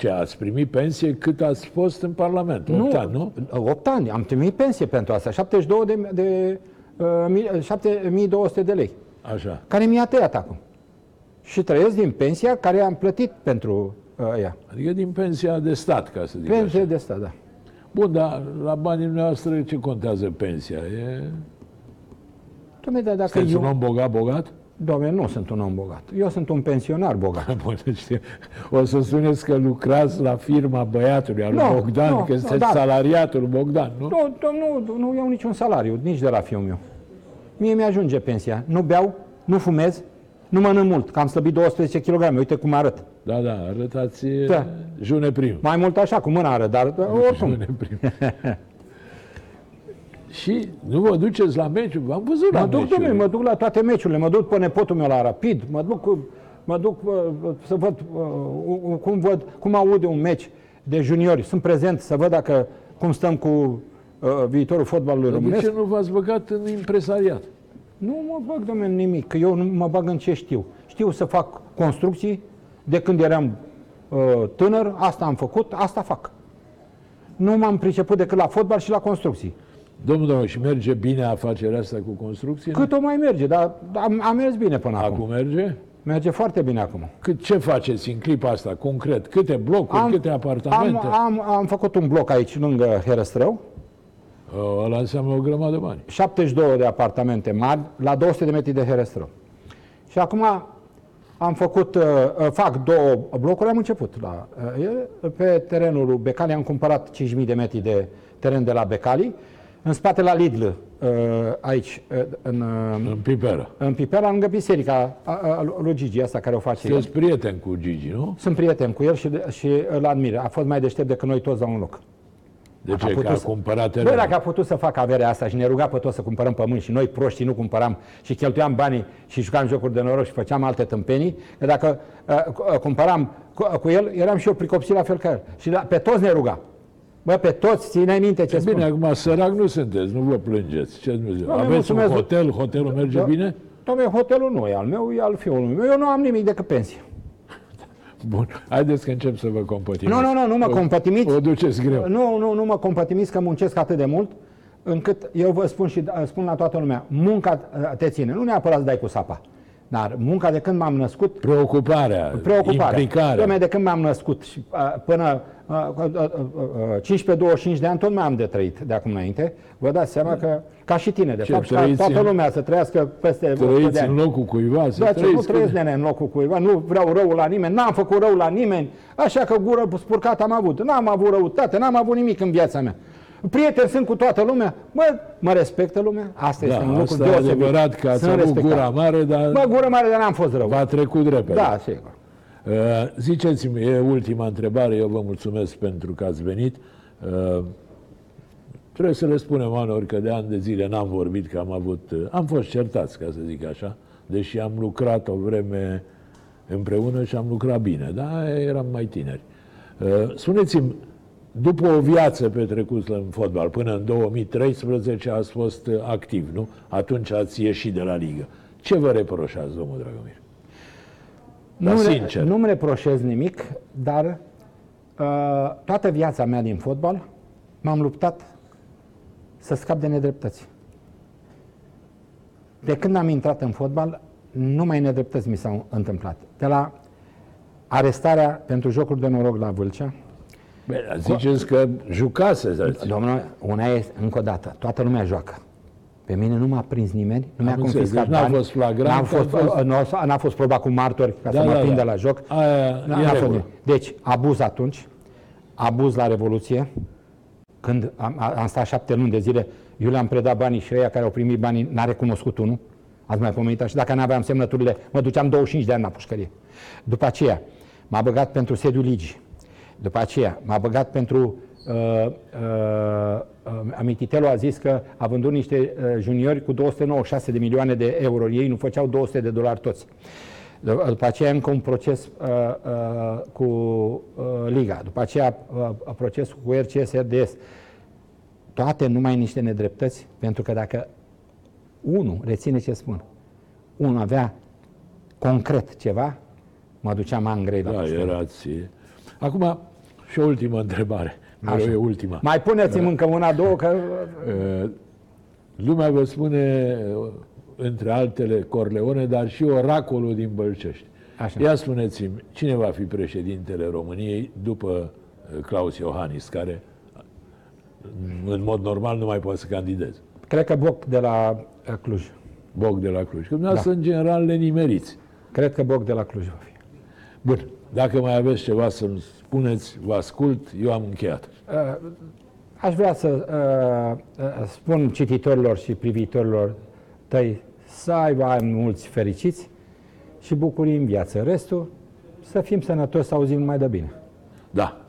Ce, ați primit pensie cât ați fost în Parlament? 8 ani, nu? 8 ani. Am primit pensie pentru asta. 72 de, de uh, mii- 7200 de lei. Așa. Care mi-a tăiat acum. Și trăiesc din pensia care am plătit pentru uh, ea. Adică din pensia de stat, ca să zic Pensie așa. de stat, da. Bun, dar la banii noastre ce contează pensia? E... Dom'le, dar dacă Sunteți un eu... om bogat, bogat? Doamne, nu sunt un om bogat. Eu sunt un pensionar bogat. [laughs] Bun, știu. O să spuneți că lucrați la firma băiatului, al lui Nu, Bogdan, nu, că nu, sunteți da. salariatul Bogdan, nu? Nu, nu, nu, nu iau niciun salariu, nici de la fiul meu. Mie mi-ajunge pensia. Nu beau, nu fumez, nu mănânc mult, că am slăbit 12 kg. Uite cum arăt. Da, da, arătați Da. da. june prim. Mai mult așa, cu mâna arăt, dar oricum. June prim. [laughs] Și nu vă duceți la meciuri? V-am văzut la Mă duc, meciuri. domnule, mă duc la toate meciurile, mă duc pe nepotul meu la Rapid, mă duc, cu- mă duc uh, să văd uh, cum, văd, cum aude un meci de juniori. Sunt prezent să văd dacă cum stăm cu uh, viitorul fotbalului Dar De românesc. ce nu v-ați băgat în impresariat? Nu mă bag, domnule, în nimic, că eu nu mă bag în ce știu. Știu să fac construcții, de când eram uh, tânăr, asta am făcut, asta fac. Nu m-am priceput decât la fotbal și la construcții. Domnul, domnul, și merge bine afacerea asta cu construcții? Cât o mai merge, dar am, am mers bine până acum. Acum merge? Merge foarte bine acum. Cât, ce faceți în clipa asta, concret? Câte blocuri, câte apartamente? Am, am, am făcut un bloc aici, lângă Herăstrău, Uh, Ăla înseamnă o grămadă de bani. 72 de apartamente mari, la 200 de metri de Herăstrău. Și acum am făcut, uh, uh, fac două blocuri, am început. La, uh, ele. pe terenul lui Becali am cumpărat 5.000 de metri de teren de la Becali. În spate la Lidl, uh, aici, uh, în, uh, În piperă. în Pipera, lângă biserica a- a- lui Gigi, asta care o face el. Sunteți prieten cu Gigi, nu? Sunt prieten cu el și, și îl admir. A fost mai deștept decât noi toți la un loc. De Dacă ce? a Că putut a să- cumpărat Băi, terenul. dacă a putut să facă averea asta și ne ruga pe toți să cumpărăm pământ și noi proștii nu cumpăram și cheltuiam banii și jucam jocuri de noroc și făceam alte tâmpenii, că dacă uh, cu- uh, cumpăram cu, cu el, eram și eu pricopsit la fel ca el. Și la, pe toți ne ruga. Bă, pe toți, ține minte ce Bine, spun. acum sărac nu sunteți, nu vă plângeți. Ce Dumnezeu? Doamne, Aveți un mulțumesc. hotel, hotelul merge Da. bine? Dom'le, hotelul nu e al meu, e al fiului meu. Eu nu am nimic decât pensie. Bun. Haideți că încep să vă compătimiți. Nu, nu, nu, nu mă O- compătimiți. O duceți greu. Nu, nu, nu mă compătimiți că muncesc atât de mult încât eu vă spun și uh, spun la toată lumea, munca uh, te ține, nu neapărat să dai cu sapa, dar munca de când m-am născut, Preocuparea, preocuparea. implicarea. Doamne, de când m-am născut și uh, până uh, uh, uh, 15-25 de ani tot mai am de trăit de acum înainte, vă dați seama că, ca și tine, de Ce, fapt, și ca trăiți toată în- lumea să trăiască peste 100 de Trăiți ani. în locul cuiva, să Da, ce nu trăiți trăiesc cu... nene în locul cuiva, nu vreau rău la nimeni, n-am făcut rău la nimeni, așa că gură spurcată am avut. N-am avut răutate, n-am avut nimic în viața mea. Prieteni sunt cu toată lumea, mă, mă respectă lumea, asta Da, este un lucru asta e deosebit. adevărat că ați Sunt avut respectat. gura mare, dar Bă, gură mare, dar n-am fost rău. v-a trecut repede. Da, sigur. Uh, Ziceți-mi, e ultima întrebare, eu vă mulțumesc pentru că ați venit. Uh, Trebuie să le spunem oamenilor că de ani de zile n-am vorbit, că am avut, uh, am fost certați, ca să zic așa, deși am lucrat o vreme împreună și am lucrat bine, dar eram mai tineri. Uh, Spuneți-mi, după o viață petrecută în fotbal, până în 2013 ați fost uh, activ, nu? Atunci ați ieșit de la ligă. Ce vă reproșați, domnul Dragomir? Dar nu, sincer. nu-mi reproșez nimic, dar uh, toată viața mea din fotbal m-am luptat să scap de nedreptăți. De când am intrat în fotbal, numai nedreptăți mi s-au întâmplat. De la arestarea pentru jocuri de noroc la Vâlcea, Bine, ziceți că jucase, să Domnul, una e, încă o dată, toată lumea joacă. Pe mine nu m-a prins nimeni, nu mi-a înțeles, confiscat deci n-a bani, fost flagrant, n-a a fost, fost- n-a fost, n-a fost probat cu martori ca Da, să mă da, prindă da. la joc. Aia N-a- e n-a fost regulă. nimic. Deci, abuz atunci, abuz la Revoluție, când am, am stat șapte luni de zile, eu le-am predat banii și ăia care au primit banii n-a recunoscut unul. Ați mai pomenit așa, dacă n-aveam semnăturile, mă duceam 25 de ani la pușcărie. După aceea, m-a băgat pentru sediul ligii. După aceea, m-a băgat pentru... Uh, uh, uh, Amititelu a zis că a vândut niște uh, juniori cu 296 de milioane de euro. Ei nu făceau 200 de dolari toți. După după aceea încă un proces uh, uh, cu uh, Liga. După aceea uh, procesul cu RCS, RDS. Toate numai niște nedreptăți, pentru că dacă unul, reține ce spun, unul avea concret ceva, mă duceam angrei la Da, pușcărie. erați... Acum, și o ultimă întrebare. Mereu Așa. e ultima. Mai puneți-mi încă una, două, că... Uh, Lumea vă spune, uh, între altele, Corleone, dar și oracolul din Bălcești. Așa. Ia spuneți-mi, cine va fi președintele României după uh, Claus Iohannis, care uh, în mod normal nu mai poate să candideze? Cred că Boc de la uh, Cluj. Boc de la Cluj. Că dumneavoastră, da. în general, le nimeriți. Cred că Boc de la Cluj va fi. Bun. Dacă mai aveți ceva să-mi spuneți, vă ascult, eu am încheiat. Uh, aș vrea să uh, uh, spun cititorilor și privitorilor tăi să aibă ani mulți fericiți și bucurii în viață. Restul, să fim sănătoși, să auzim mai de bine. Da.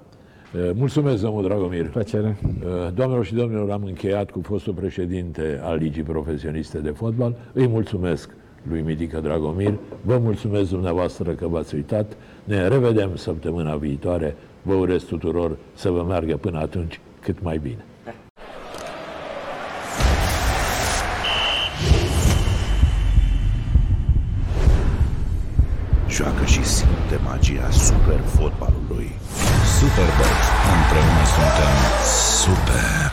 Uh, Mulțumesc, domnul Dragomir. Plăcere. Uh, Doamnelor și domnilor, am încheiat cu fostul președinte al Ligii Profesioniste de Fotbal. Îi mulțumesc lui Mitică Dragomir. Vă mulțumesc dumneavoastră că v-ați uitat. Ne revedem săptămâna viitoare. Vă urez tuturor să vă meargă până atunci cât mai bine. Joacă și simte magia super fotbalului. Superbox. Împreună suntem super.